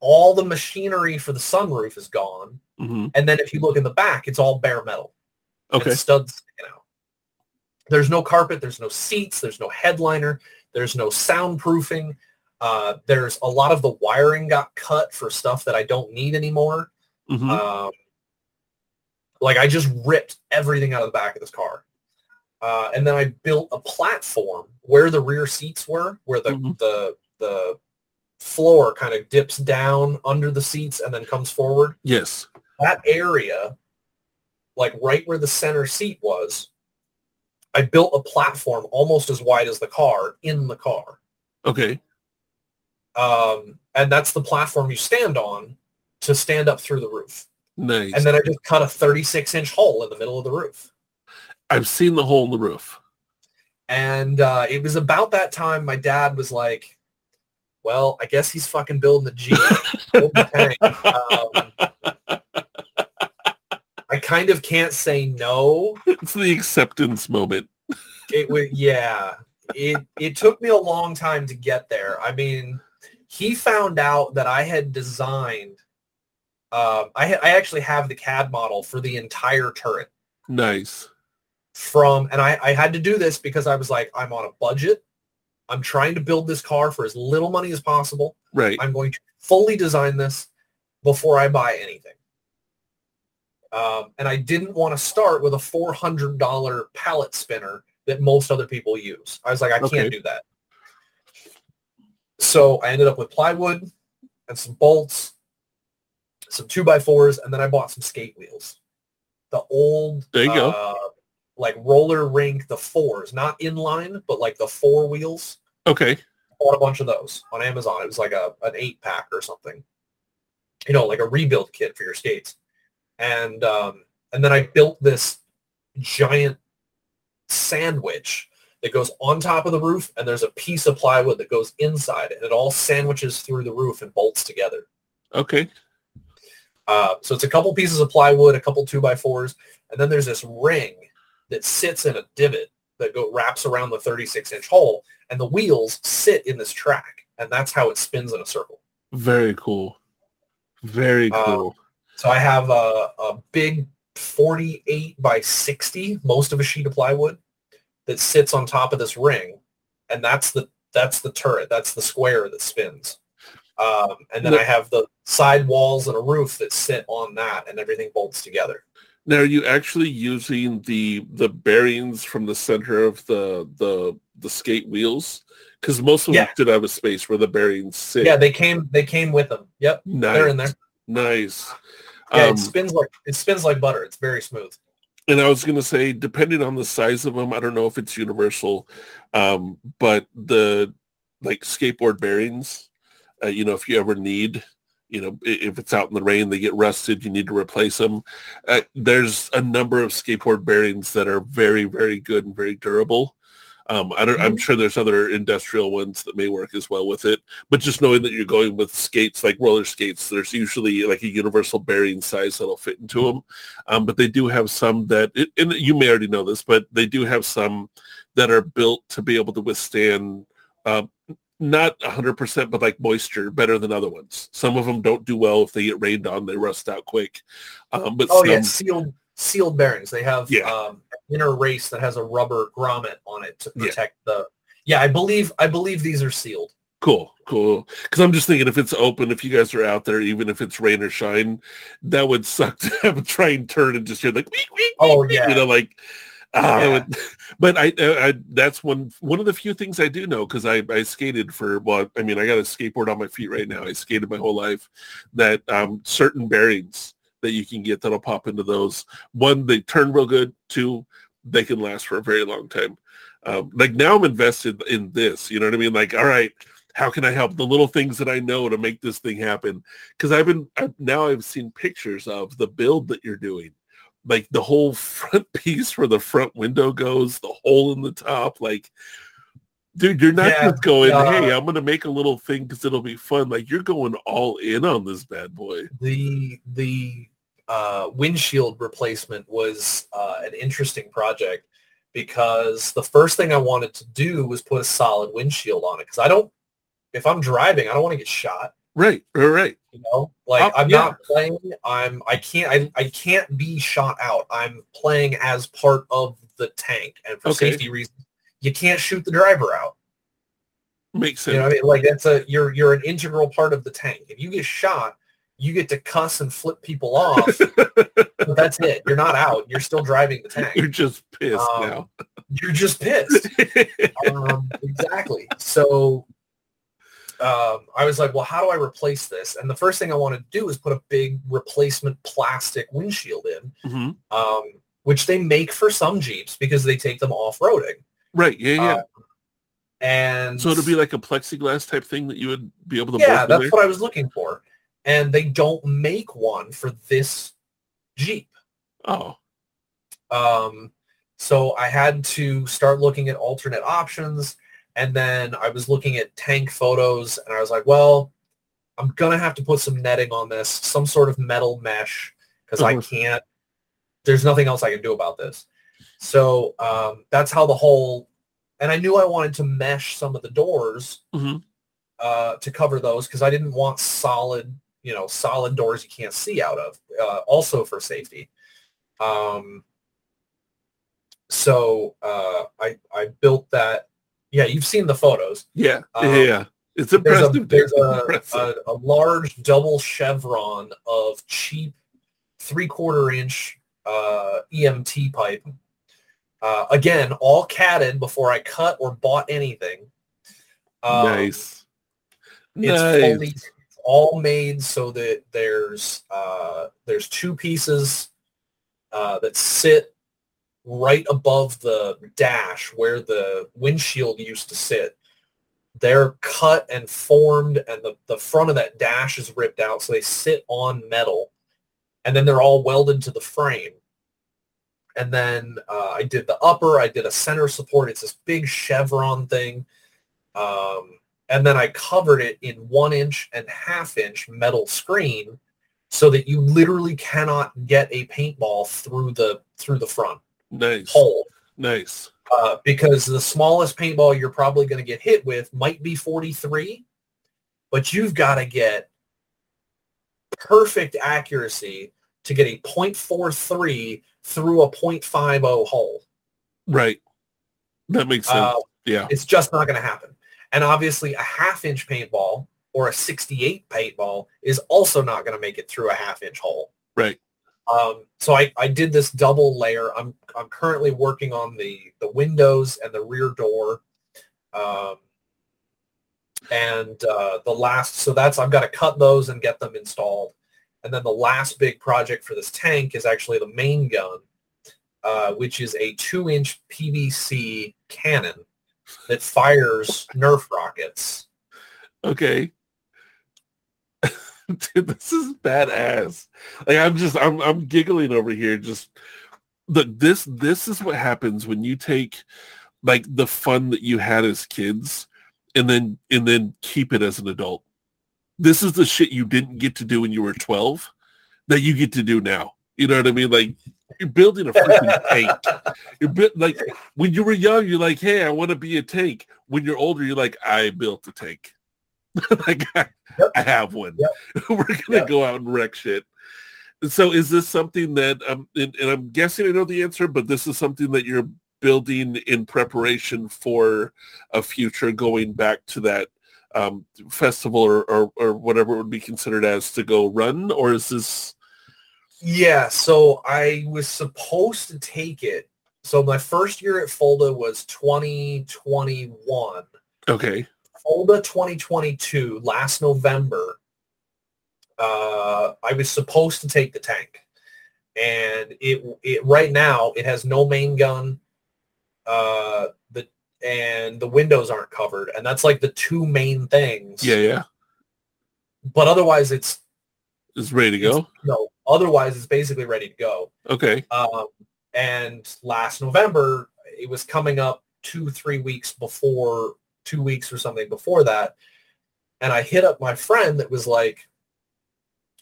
All the machinery for the sunroof is gone. hmm And then if you look in the back, it's all bare metal. and Okay. studs sticking out. There's no carpet. There's no seats. There's no headliner. There's no soundproofing. Uh, there's a lot of the wiring got cut for stuff that I don't need anymore. hmm Um, Like I just ripped everything out of the back of this car. Uh, and then I built a platform where the rear seats were, where the Mhm. the the floor kind of dips down under the seats and then comes forward. Yes. That area, like right where the center seat was, I built a platform almost as wide as the car in the car. Okay. Um, and that's the platform you stand on to stand up through the roof. Nice. And then I just cut a 36 inch hole in the middle of the roof. I've seen the hole in the roof. And uh, it was about that time my dad was like, well, I guess he's fucking building the Jeep. Build the tank. Um, I kind of can't say no. It's the acceptance moment. It was, yeah. It, it took me a long time to get there. I mean, he found out that I had designed, uh, I, ha- I actually have the CAD model for the entire turret. Nice. from and I, I had to do this because I was like, I'm on a budget. I'm trying to build this car for as little money as possible. Right. I'm going to fully design this before I buy anything. Um, and I didn't want to start with a $400 pallet spinner that most other people use. I was like, I Okay. can't do that. So I ended up with plywood and some bolts, some two by fours, and then I bought some skate wheels. The old There you go. uh, like roller rink, the fours, not inline, but like the four wheels. Okay. Bought a bunch of those on Amazon. It was like a an eight pack or something. You know, like a rebuild kit for your skates. And um, and then I built this giant sandwich that goes on top of the roof, and there's a piece of plywood that goes inside, and it all sandwiches through the roof and bolts together. Okay. Uh, so it's a couple pieces of plywood, a couple two by fours, and then there's this ring that sits in a divot that go wraps around the 36 inch hole, and the wheels sit in this track, and that's how it spins in a circle. Very cool. Very Uh, cool. So I have a, a big 48 by 60, most of a sheet of plywood that sits on top of this ring, and that's the that's the turret, that's the square that spins. Um, and then I have the side walls and a roof that sit on that, and everything bolts together. Now, are you actually using the the bearings from the center of the the the skate wheels? Because most of them did have a space where the bearings sit. Yeah, they came they came with them. Yep, nice. they're in there. Nice. Yeah, Um, it spins like it spins like butter. It's very smooth. and I was going to say, depending on the size of them, I don't know if it's universal, um, but the like skateboard bearings, uh, you know, if you ever need, you know, if it's out in the rain, they get rusted, you need to replace them. Uh, there's a number of skateboard bearings that are very, very good and very durable. Um, I don't, I'm sure there's other industrial ones that may work as well with it, but just knowing that you're going with skates like roller skates, there's usually like a universal bearing size that'll fit into them. Um, but they do have some that, it, and you may already know this, but they do have some that are built to be able to withstand uh, not 100%, but like moisture better than other ones. Some of them don't do well if they get rained on; they rust out quick. Um, but Oh some, yeah, sealed sealed bearings. They have Yeah. um, inner race that has a rubber grommet on it to Yeah. protect the. Yeah, I believe I believe these are sealed. Cool, cool. Because I'm just thinking if it's open, if you guys are out there, even if it's rain or shine, that would suck to have a try and turn and just hear like, Oh, yeah. you know, like, ah, Yeah. would- but I, I, I, that's one, one of the few things I do know because I, I skated for, well, I mean, I got a skateboard on my feet right now. I skated my whole life that um, certain bearings that you can get that'll pop into those. One, they turn real good. Two, they can last for a very long time. Um, like now I'm invested in this, you know what I mean? Like, all right, how can I help the little things that I know to make this thing happen? Because I've been I've, now I've seen pictures of the build that you're doing, like the whole front piece where the front window goes, the hole in the top, like. Dude, you're not Yeah, just going, uh, hey, I'm gonna make a little thing because it'll be fun. Like you're going all in on this bad boy. The the uh, windshield replacement was uh, an interesting project because the first thing I wanted to do was put a solid windshield on it because I don't. If I'm driving, I don't want to get shot. Right, right, right. You know, like Oh, I'm yeah. not playing. I'm. I can't. I, I can't be shot out. I'm playing as part of the tank, and for Okay. safety reasons, you can't shoot the driver out. Makes sense. You know, I mean, like that's a you're you're an integral part of the tank. If you get shot, you get to cuss and flip people off. but that's it. You're not out. You're still driving the tank. You're just pissed Um, now. You're just pissed. um, exactly. So um, I was like, well, how do I replace this? And the first thing I want to do is put a big replacement plastic windshield in, hmm um, which they make for some Jeeps because they take them off-roading. Right. Yeah. Yeah. Um, and so it'll be like a plexiglass type thing that you would be able to. yeah, that's there? what I was looking for. And they don't make one for this Jeep. Oh. Um, so I had to start looking at alternate options. And then I was looking at tank photos and I was like, well, I'm going to have to put some netting on this, some sort of metal mesh, because I Uh-huh. can't, there's nothing else I can do about this. So um, that's how the whole, and I knew I wanted to mesh some of the doors Mhm. uh, to cover those because I didn't want solid, you know, solid doors you can't see out of, uh, also for safety. Um, so uh, I I built that. Yeah, you've seen the photos. Yeah. Um, yeah. It's There's a impressive. there's a, Impressive. a, a large double chevron of cheap three quarter inch uh, EMT pipe. Uh, again, all catted before I cut or bought anything. Um, nice. It's nice. fully all made so that there's uh, there's two pieces uh, that sit right above the dash where the windshield used to sit. They're cut and formed, and the, the front of that dash is ripped out, so they sit on metal, and then they're all welded to the frame. And then uh, I did the upper, I did a center support. It's this big chevron thing. Um, and then I covered it in one inch and half inch metal screen so that you literally cannot get a paintball through the through the front nice. hole Nice. uh, because the smallest paintball you're probably going to get hit with might be 43 but you've got to get perfect accuracy to get a .43 through a .50 hole Right. That makes sense. Uh, yeah. It's just not going to happen. And obviously, a half inch paintball or a 68 paintball is also not going to make it through a half inch hole. Right. Um, so I, I did this double layer. I'm I'm currently working on the the windows and the rear door, um, and uh, the last. So that's I've got to cut those and get them installed, and then the last big project for this tank is actually the main gun, uh, which is a two inch PVC cannon that fires Nerf rockets. Okay. Dude, this is badass. Like I'm just I'm I'm giggling over here. Just look, this this is what happens when you take like the fun that you had as kids and then and then keep it as an adult. This is the shit you didn't get to do when you were 12 that you get to do now. You know what I mean? Like you're building a freaking tank. You're like when you were young, you're like, hey, I want to be a tank. When you're older, you're like, I built a tank. like I, Yep. I have one. Yep. We're gonna Yep. go out and wreck shit. So is this something that um and, and I'm guessing I know the answer, but this is something that you're building in preparation for a future going back to that um, festival or, or or whatever it would be considered as to go run, or is this Yeah, so I was supposed to take it. So my first year at Fulda was 2021. okay? Fulda 2022, last November, uh, I was supposed to take the tank. And it, it right now, it has no main gun. Uh, the and the windows aren't covered. And that's like the two main things. Yeah, yeah. But otherwise, it's, It's ready to go. no, otherwise, it's basically ready to go. Okay. Um, and last November, it was coming up two, three weeks before, two weeks or something before that. And I hit up my friend that was like,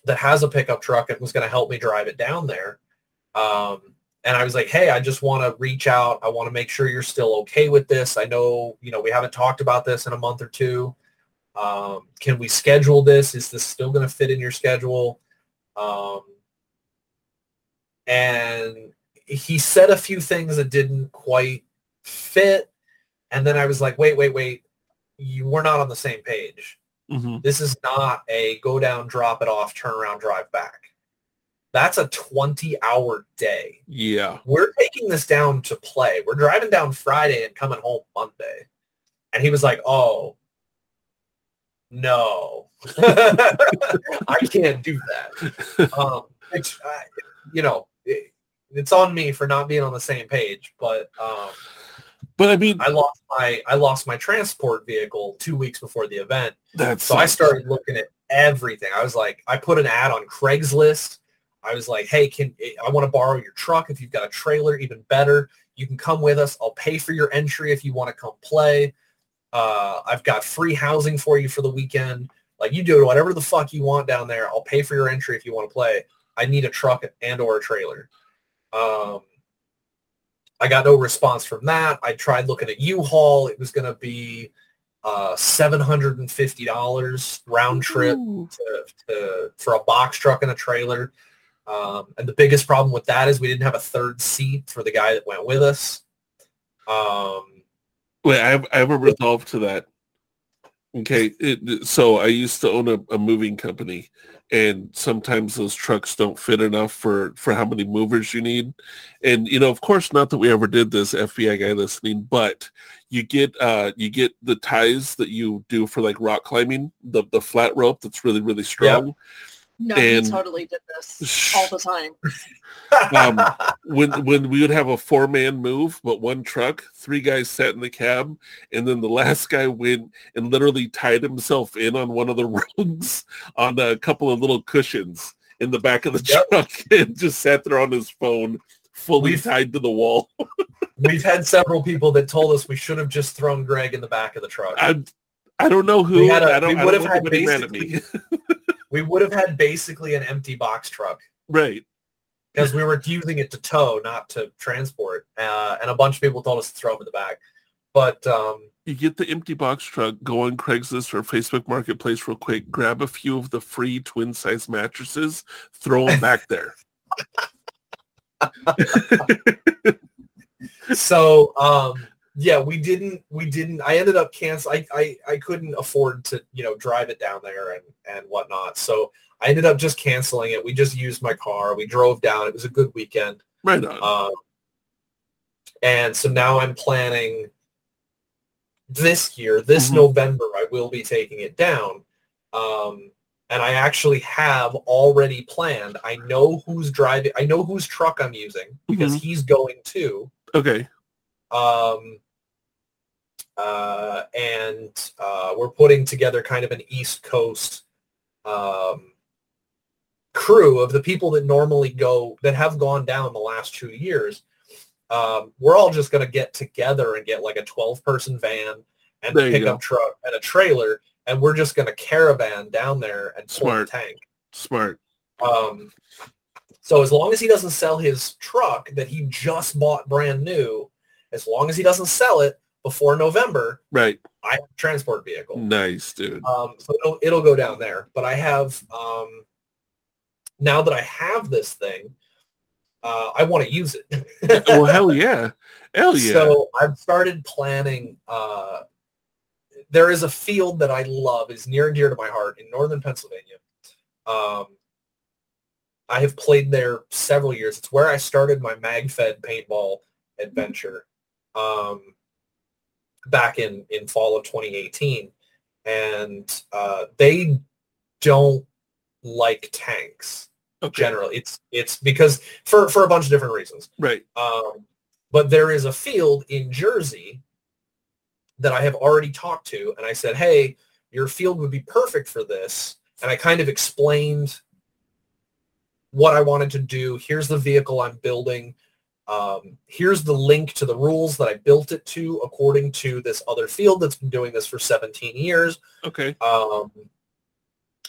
that has a pickup truck and was going to help me drive it down there. Um, and I was like, hey, I just want to reach out. I want to make sure you're still okay with this. I know, you know, we haven't talked about this in a month or two. Um, can we schedule this? Is this still going to fit in your schedule? Um, and he said a few things that didn't quite fit. And then I was like, wait, wait, wait. You we're not on the same page. hmm This is not a go down, drop it off, turn around, drive back. That's a 20 hour day. Yeah. We're taking this down to play. We're driving down Friday and coming home Monday. And he was like, oh, no, I can't do that. Um, which, uh, you know, it, it's on me for not being on the same page, but um, But I mean, I lost my I lost my transport vehicle two weeks before the event. that's So I started looking at everything. I was like, I put an ad on Craigslist. I was like, hey, can I want to borrow your truck if you've got a trailer? Even better, you can come with us. I'll pay for your entry if you want to come play. Uh, I've got free housing for you for the weekend. Like you do whatever the fuck you want down there. I'll pay for your entry if you want to play. I need a truck and or a trailer. Um, I got no response from that. I tried looking at U-Haul. It was going to be uh, $750 round trip to, to, for a box truck and a trailer. Um, and the biggest problem with that is we didn't have a third seat for the guy that went with us. Um, Wait, I have, I have a resolve to that. Okay, it, so I used to own a, a moving company, and sometimes those trucks don't fit enough for for how many movers you need. And you know, of course, not that we ever did this, FBI guy listening, but you get uh you get the ties that you do for like rock climbing, the the flat rope that's really really strong. No, And- he totally did this all the time. Um, when when we would have a four man move, but one truck, three guys sat in the cab, and then the last guy went and literally tied himself in on one of the rungs on a couple of little cushions in the back of the Yep. truck and just sat there on his phone, fully We've- tied to the wall. We've had several people that told us we should have just thrown Greg in the back of the truck. I I don't know who. We had a- I don't, we I would don't have want had anybody mad at me. We would have had basically an empty box truck right. because we were using it to tow, not to transport. Uh, and a bunch of people told us to throw him in the back. But um, You get the empty box truck, go on Craigslist or Facebook Marketplace real quick, grab a few of the free twin size mattresses, throw them back there. so um, yeah, we didn't we didn't I ended up cancel I, I I couldn't afford to, you know, drive it down there and and whatnot. So I ended up just canceling it. We just used my car. We drove down. It was a good weekend. Right on. Um, and so now I'm planning this year, this Mhm. November, I will be taking it down. Um, and I actually have already planned. I know who's driving. I know whose truck I'm using because Mhm. he's going too. Okay. Um, uh, and uh, we're putting together kind of an East Coast um, crew of the people that normally go that have gone down the last two years. Um, we're all just going to get together and get like a 12 person van and There a pickup truck and a trailer, and we're just going to caravan down there and Smart. tank. Smart. Um, so as long as he doesn't sell his truck that he just bought brand new, as long as he doesn't sell it before November, Right. I have a transport vehicle. Nice, dude. Um, so it'll, it'll go down there. But I have um, now that I have this thing, uh, I want to use it. well, hell yeah. Hell yeah. So I've started planning. Uh, there is a field that I love, is near and dear to my heart in northern Pennsylvania. Um, I have played there several years. It's where I started my MagFed paintball adventure um, back in, in fall of 2018. And uh, they don't like tanks okay. generally. It's it's because for, for a bunch of different reasons. Right. Um, but there is a field in Jersey that I have already talked to, and I said, "Hey, your field would be perfect for this." And I kind of explained what I wanted to do. Here's the vehicle I'm building. Um, here's the link to the rules that I built it to, according to this other field that's been doing this for 17 years. Okay. Um,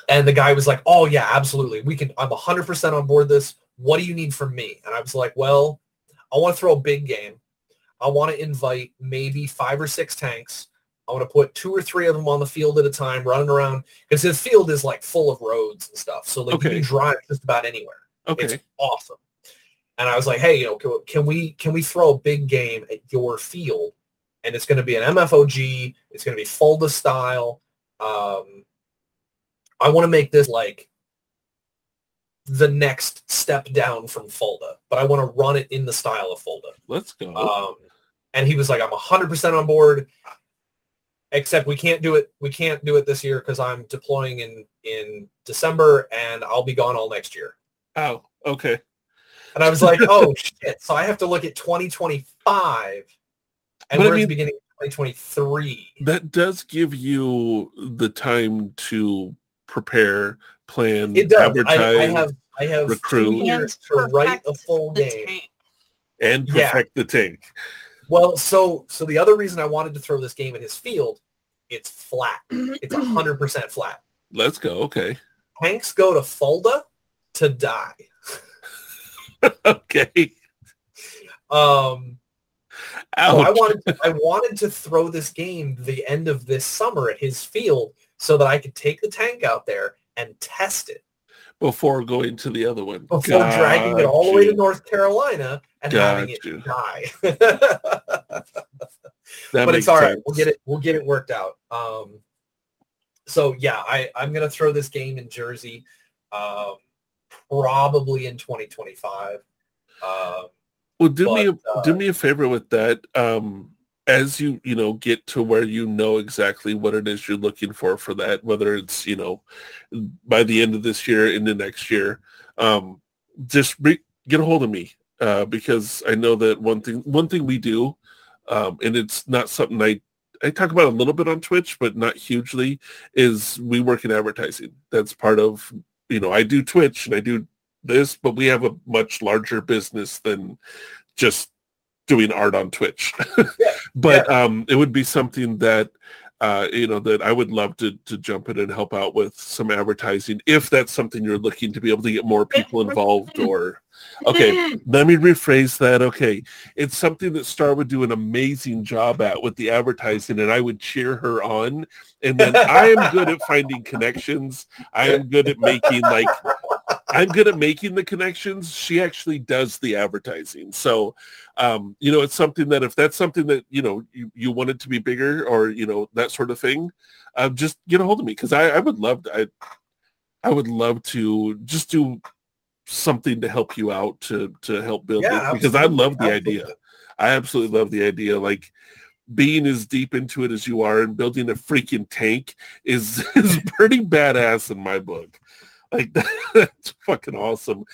and the guy was like, "Oh yeah, absolutely. We can. I'm 100% on board this. What do you need from me?" And I was like, "Well, I want to throw a big game. I want to invite maybe five or six tanks. I want to put two or three of them on the field at a time, running around because his field is like full of roads and stuff. So like you can drive just about anywhere. Okay. It's awesome. And I was like, hey, you know, can, can we can we throw a big game at your field? And it's going to be an MFOG. It's going to be Fulda style. Um, I want to make this like the next step down from Fulda, but I want to run it in the style of Fulda. Let's go. Um, and he was like, I'm 100% on board, except we can't do it. We can't do it this year because I'm deploying in, in December and I'll be gone all next year. oh, okay. And I was like, oh shit. So I have to look at 2025 and But we're at mean- the beginning of 2023. That does give you the time to prepare, plan, It does. I, advertise, I have I have recruit. two years to write a full the game. tank. and Yeah. the tank. Well, so so the other reason I wanted to throw this game at his field, it's flat. It's hundred percent flat. Let's go. Okay. Tanks go to Fulda to die. okay. Um, so I wanted to, I wanted to throw this game the end of this summer at his field so that I could take the tank out there and test it before going to the other one. before dragging it all the way to North Carolina and having it you. die. But it's all right. sense. We'll get it. We'll get it worked out. Um, so yeah, I I'm gonna throw this game in Jersey, um, probably in 2025. Um, Well, do me a, uh, do me a favor with that. Um, as you you know get to where you know exactly what it is you're looking for for that, whether it's you know by the end of this year into next year, um, just re- get a hold of me uh, because I know that one thing one thing we do, um, and it's not something I I talk about a little bit on Twitch, but not hugely, is we work in advertising. That's part of you know I do Twitch and I do this, but we have a much larger business than just doing art on Twitch. but um, it would be something that uh, you know that I would love to to jump in and help out with some advertising if that's something you're looking to be able to get more people involved or okay let me rephrase that okay. It's something that star would do an amazing job at with the advertising and i would cheer her on and then i am good at finding connections. I am good at making like i'm good at making the connections she actually does the advertising so um, you know it's something that if that's something that you know you, you want it to be bigger or you know that sort of thing uh, just get a hold of me because I, I would love to, I, I would love to just do something to help you out to to help build Yeah, it because I love the idea. I absolutely love the idea. Like being as deep into it as you are and building a freaking tank is is pretty badass in my book. Like that's fucking awesome.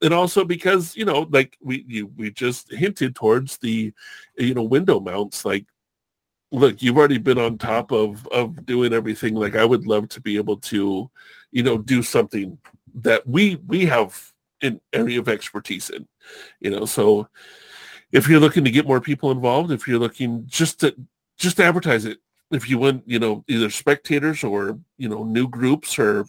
And also because, you know, like we you, we just hinted towards the you know window mounts like look, you've already been on top of of doing everything. Like I would love to be able to, you know, do something that we we have an area of expertise in. You know, so if you're looking to get more people involved, if you're looking just to just to advertise it, if you want, you know, either spectators or you know new groups or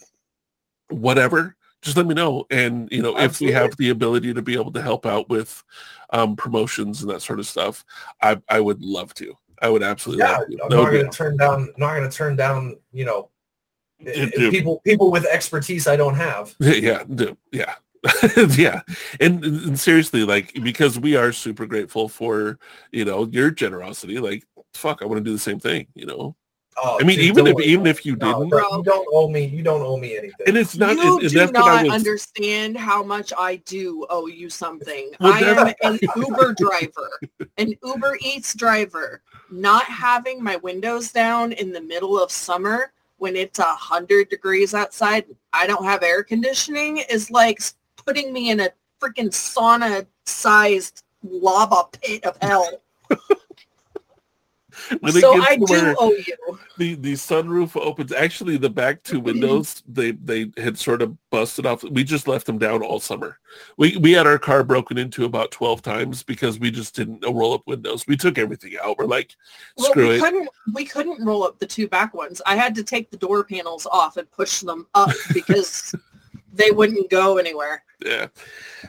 whatever, just let me know. And you know, if we have the ability to be able to help out with um, promotions and that sort of stuff, I I would love to. I would absolutely yeah. I'm not going to turn down. I'm not going to turn down. You know, Dude, people people with expertise I don't have. yeah d- yeah yeah and, and seriously like because we are super grateful for you know your generosity like fuck i want to do the same thing you know Oh, i mean dude, even if even if you no, didn't bro, you don't owe me. You don't owe me anything. and it's not you and, and do that's what i not was understand how much I do owe you something. Well, I am an Uber driver, an Uber Eats driver. Not having my windows down in the middle of summer when it's a hundred degrees outside, I don't have air conditioning is like putting me in a freaking sauna-sized lava pit of hell. when it So gets I do owe you. the the sunroof opens actually the back two windows they they had sort of busted off. We just left them down all summer. We we had our car broken into about 12 times because we just didn't uh, roll up windows. We took everything out. We're like Well, screw we it. couldn't we couldn't roll up the two back ones. I had to take the door panels off and push them up because they wouldn't go anywhere. yeah.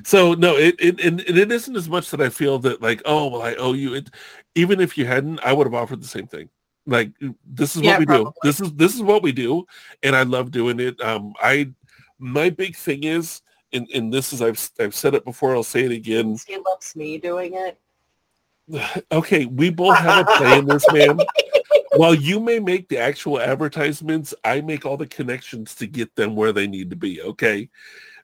So no it, it it isn't as much that i feel that like oh well i owe you. It even if you hadn't i would have offered the same thing. Like this is Yeah, what we probably. do this is this is what we do and i love doing it. Um i my big thing is and, and this is I've I've said it before I'll say it again. He loves me doing it. okay we both have a play in this man while you may make the actual advertisements, I make all the connections to get them where they need to be. Okay,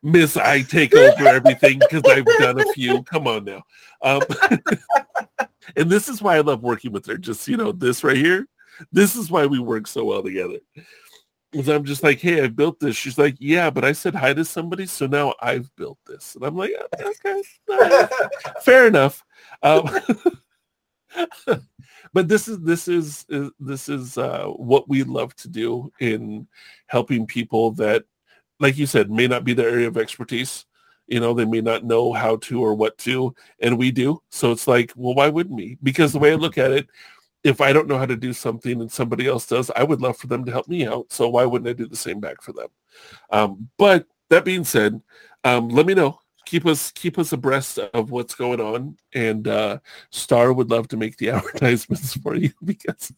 Miss, I take over everything because I've done a few. Come on now. Um, and this is why I love working with her. Just you know, this right here. This is why we work so well together. Because I'm just like, hey, I built this. She's like, yeah, but I said hi to somebody, so now I've built this. And I'm like, okay, right. fair enough. Um, but this is this is, is this is uh, what we love to do in helping people that, like you said, may not be their area of expertise. You know, they may not know how to or what to, and we do. So it's like, well, why wouldn't we? Because the way I look at it, if I don't know how to do something and somebody else does, I would love for them to help me out. So why wouldn't I do the same back for them? Um, but that being said, um, let me know. Keep us keep us abreast of what's going on, and uh, Star would love to make the advertisements for you because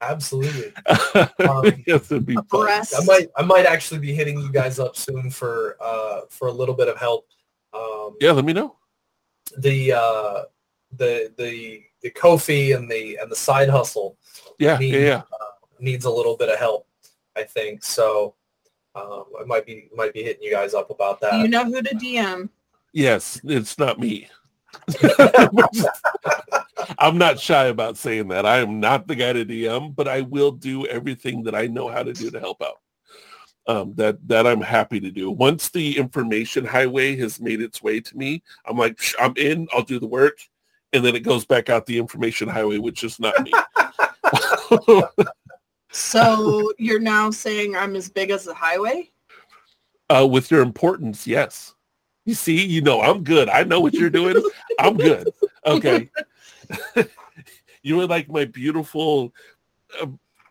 Absolutely. um, yes, it'd be fun. Abreast. I might I might actually be hitting you guys up soon for uh for a little bit of help. Um Yeah, let me know. the uh the the the Ko-Fi and the and the side hustle Yeah, Need- yeah, yeah. needs a little bit of help, I think. So um I might be might be hitting you guys up about that. You know who to DM. Yes, it's not me. I'm not shy about saying that. I am not the guy to DM, but I will do everything that I know how to do to help out. Um, that that I'm happy to do. Once the information highway has made its way to me, I'm like, I'm in. I'll do the work, and then it goes back out the information highway, which is not me. So you're now saying I'm as big as the highway? uh, with your importance, yes. You see, you know, I'm good. I know what you're doing. I'm good. Okay. you are like my beautiful uh,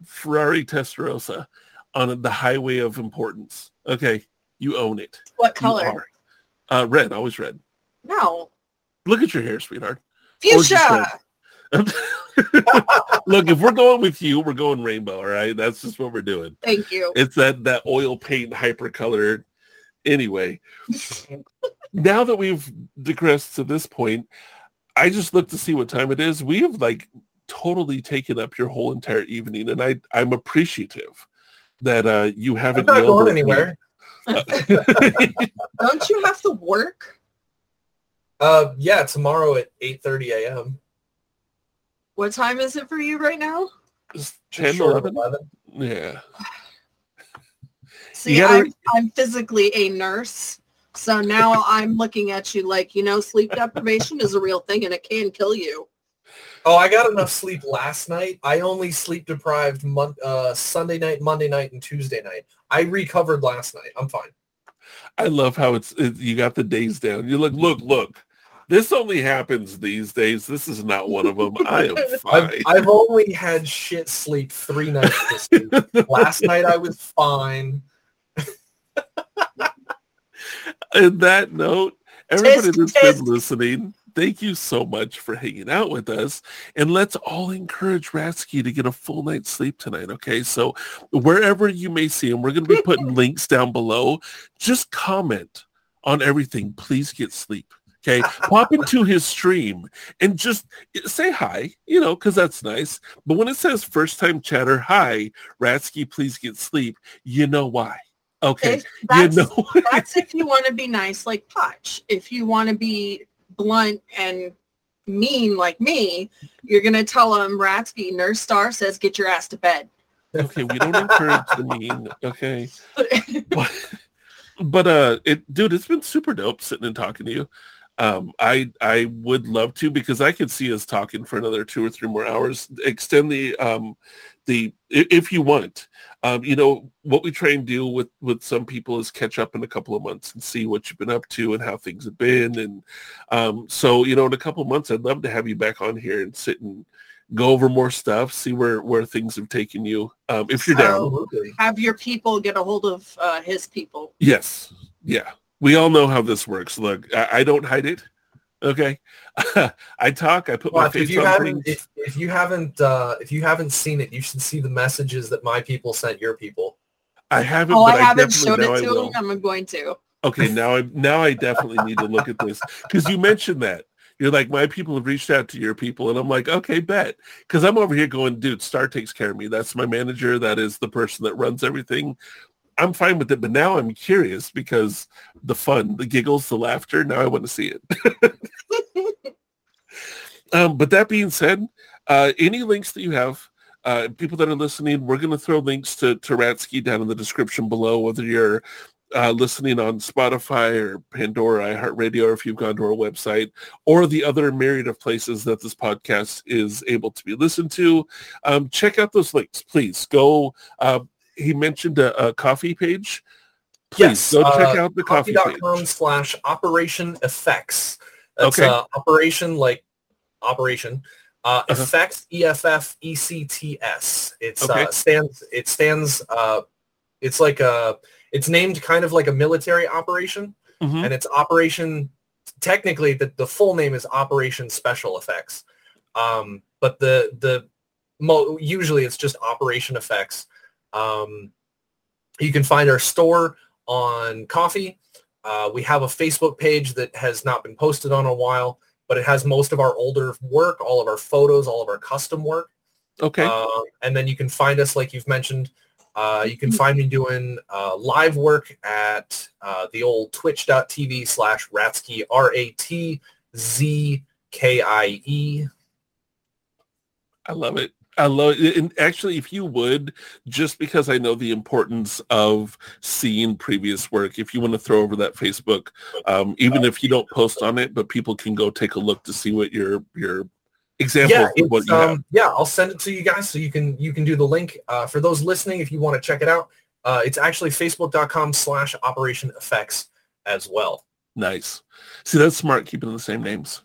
Ferrari Testarossa on the highway of importance. Okay. You own it. What color? Uh, red, always red. No. Look at your hair, sweetheart. Fuchsia. Look, if we're going with you, we're going rainbow, all right? That's just what we're doing. Thank you. It's that that oil paint hyper hypercolor. Anyway, now that we've digressed to this point, I just look to see what time it is. We have like totally taken up your whole entire evening, and I I'm appreciative that uh you I'm haven't not going at me. anywhere. Don't you have to work? Uh yeah, tomorrow at 8:30 a.m. What time is it for you right now? Just Just 10, short of 11? 11. Yeah. See, gotta- I'm, I'm physically a nurse. So now I'm looking at you like, you know, sleep deprivation is a real thing and it can kill you. Oh, I got enough sleep last night. I only sleep deprived mon- uh, Sunday night, Monday night, and Tuesday night. I recovered last night. I'm fine. I love how it's it, you got the days down. You're like, look, look. This only happens these days. This is not one of them. I am I've, fine. I've only had shit sleep three nights this week. last night I was fine. In that note, everybody Tisk, that's tisk. been listening, thank you so much for hanging out with us. And let's all encourage Ratzkie to get a full night's sleep tonight, okay? So wherever you may see him, we're going to be putting links down below. Just comment on everything. Please get sleep. Okay, pop into his stream and just say hi, you know, because that's nice. But when it says first time chatter, hi, Ratzkie, please get sleep, you know why. Okay, If That's, you know. that's if you want to be nice like Poch. If you want to be blunt and mean like me, you're going to tell him, Ratzkie, Nurse Star says, get your ass to bed. Okay, we don't encourage the mean. Okay, but, but uh, it, dude, it's been super dope sitting and talking to you. Um, I I would love to because I could see us talking for another two or three more hours. Extend the um, the if you want. Um, you know what we try and do with with some people is catch up in a couple of months and see what you've been up to and how things have been. And um, so you know, in a couple of months, I'd love to have you back on here and sit and go over more stuff, see where where things have taken you. Um, if you're down. Absolutely. Have your people get a hold of uh, his people. Yes. Yeah. We all know how this works. Look, I, I don't hide it. Okay. I talk, I put my Watch, if face you on haven't things. if, if you haven't uh, if you haven't seen it, you should see the messages that my people sent your people. I haven't, Oh, but I I, haven't definitely showed it to will. him. I'm going to. Okay, now I now I definitely need to look at this because you mentioned that. You're like, my people have reached out to your people. And I'm like, okay, bet. Because I'm over here going, dude, Star takes care of me. That's my manager. That is the person that runs everything. I'm fine with it. But now I'm curious because the fun, the giggles, the laughter, now I want to see it. um, but that being said, uh, any links that you have, uh, people that are listening, we're going to throw links to, to Ratzkie down in the description below, whether you're uh, listening on Spotify or Pandora, iHeartRadio, or if you've gone to our website, or the other myriad of places that this podcast is able to be listened to. Um, check out those links, please. Go. Uh, he mentioned a, a, Ko-Fi page. Please yes, go check uh, out the Ko-Fi page. slash Operation Effects. That's okay. Uh, operation like operation. Uh, uh-huh. Effects E F F E C T S. It's okay. uh, stands. It stands. Uh, it's like a it's named kind of like a military operation, mm-hmm. and it's Operation. Technically, the, the full name is Operation Special Effects, um, but the the mo- usually it's just Operation Effects. Um, you can find our store on Ko-fi. Uh, we have a Facebook page that has not been posted on a while, but it has most of our older work, all of our photos, all of our custom work. Okay. Uh, and then you can find us, like you've mentioned, uh, you can find me doing uh, live work at uh, the old twitch.tv slash Ratzkie, R-A-T-Z-K-I-E. I love it. I love it. And actually, if you would, just because I know the importance of seeing previous work, if you want to throw over that Facebook, um, even if you don't post on it, but people can go take a look to see what your your example yeah, of what you um, have. Yeah, I'll send it to you guys so you can you can do the link. Uh, for those listening, if you want to check it out, uh, it's actually facebook.com slash operation effects as well. Nice. See, that's smart keeping the same names.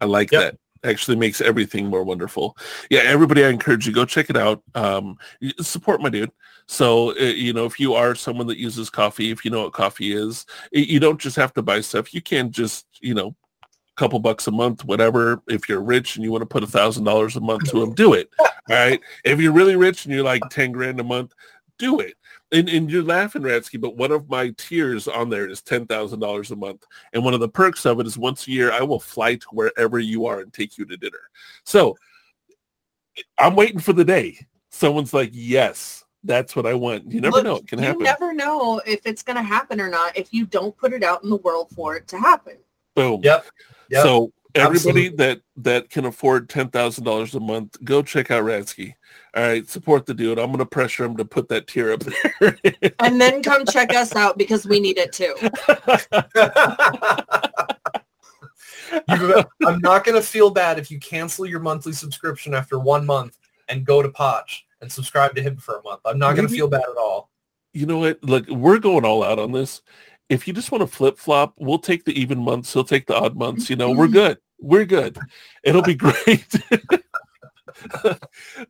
I like yep. that. Actually makes everything more wonderful. Yeah, everybody, I encourage you, go check it out. Um, support my dude. So, uh, you know, if you are someone that uses Ko-Fi, if you know what Ko-Fi is, you don't just have to buy stuff. You can just, you know, a couple bucks a month, whatever. If you're rich and you want to put a thousand dollars a month to them, do it. All right. If you're really rich and you're like 10 grand a month, do it. And, and you're laughing, Ratzkie, but one of my tiers on there is $10,000 a month. And one of the perks of it is once a year, I will fly to wherever you are and take you to dinner. So I'm waiting for the day. Someone's like, yes, that's what I want. You never Look, know. It can happen. You never know if it's going to happen or not if you don't put it out in the world for it to happen. Boom. Yep. yep. So everybody Absolutely. that that can afford ten thousand dollars a month, go check out Ratzkie. All right, support the dude. I'm gonna pressure him to put that tier up there. and then come check us out because we need it too. I'm not gonna feel bad if you cancel your monthly subscription after one month and go to Poch and subscribe to him for a month. I'm not gonna feel bad at all. You know what? Look, we're going all out on this if you just want to flip flop, we'll take the even months. He'll take the odd months. You know, we're mm-hmm. good. We're good. It'll be great.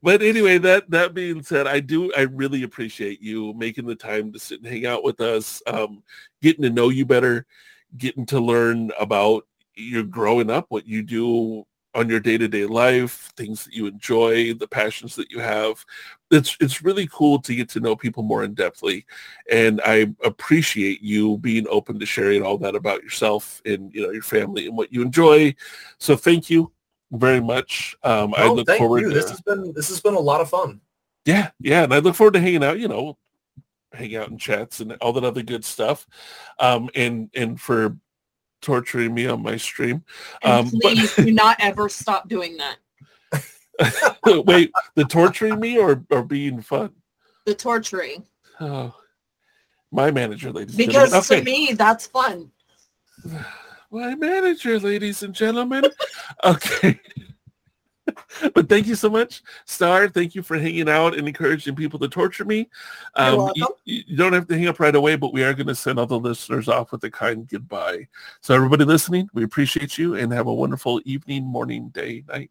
but anyway, that that being said, I do I really appreciate you making the time to sit and hang out with us, um, getting to know you better, getting to learn about your growing up, what you do on your day-to-day life, things that you enjoy, the passions that you have. It's it's really cool to get to know people more in depthly, and I appreciate you being open to sharing all that about yourself and you know your family and what you enjoy. So thank you very much. Um, I look forward. You. To, this has been this has been a lot of fun. Yeah, yeah, and I look forward to hanging out. You know, hang out in chats and all that other good stuff. Um, and and for torturing me on my stream. Um, please but... do not ever stop doing that. Wait, the torturing me or, or being fun? The torturing. Oh, my manager, ladies because and gentlemen. Because to me, that's fun. My manager, ladies and gentlemen. okay. but thank you so much, Star. Thank you for hanging out and encouraging people to torture me. Um, you, you, don't have to hang up right away, but we are going to send all the listeners off with a kind goodbye. So everybody listening, we appreciate you and have a wonderful evening, morning, day, night.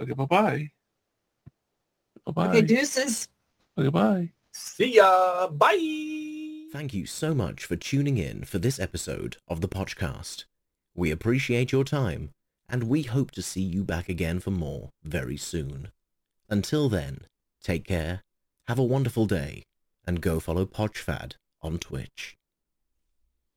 Okay, bye-bye. Bye-bye. Okay, deuces. Okay, bye. See ya. Bye. Thank you so much for tuning in for this episode of the podcast. We appreciate your time and we hope to see you back again for more very soon. Until then, take care, have a wonderful day, and go follow Podchfad on Twitch.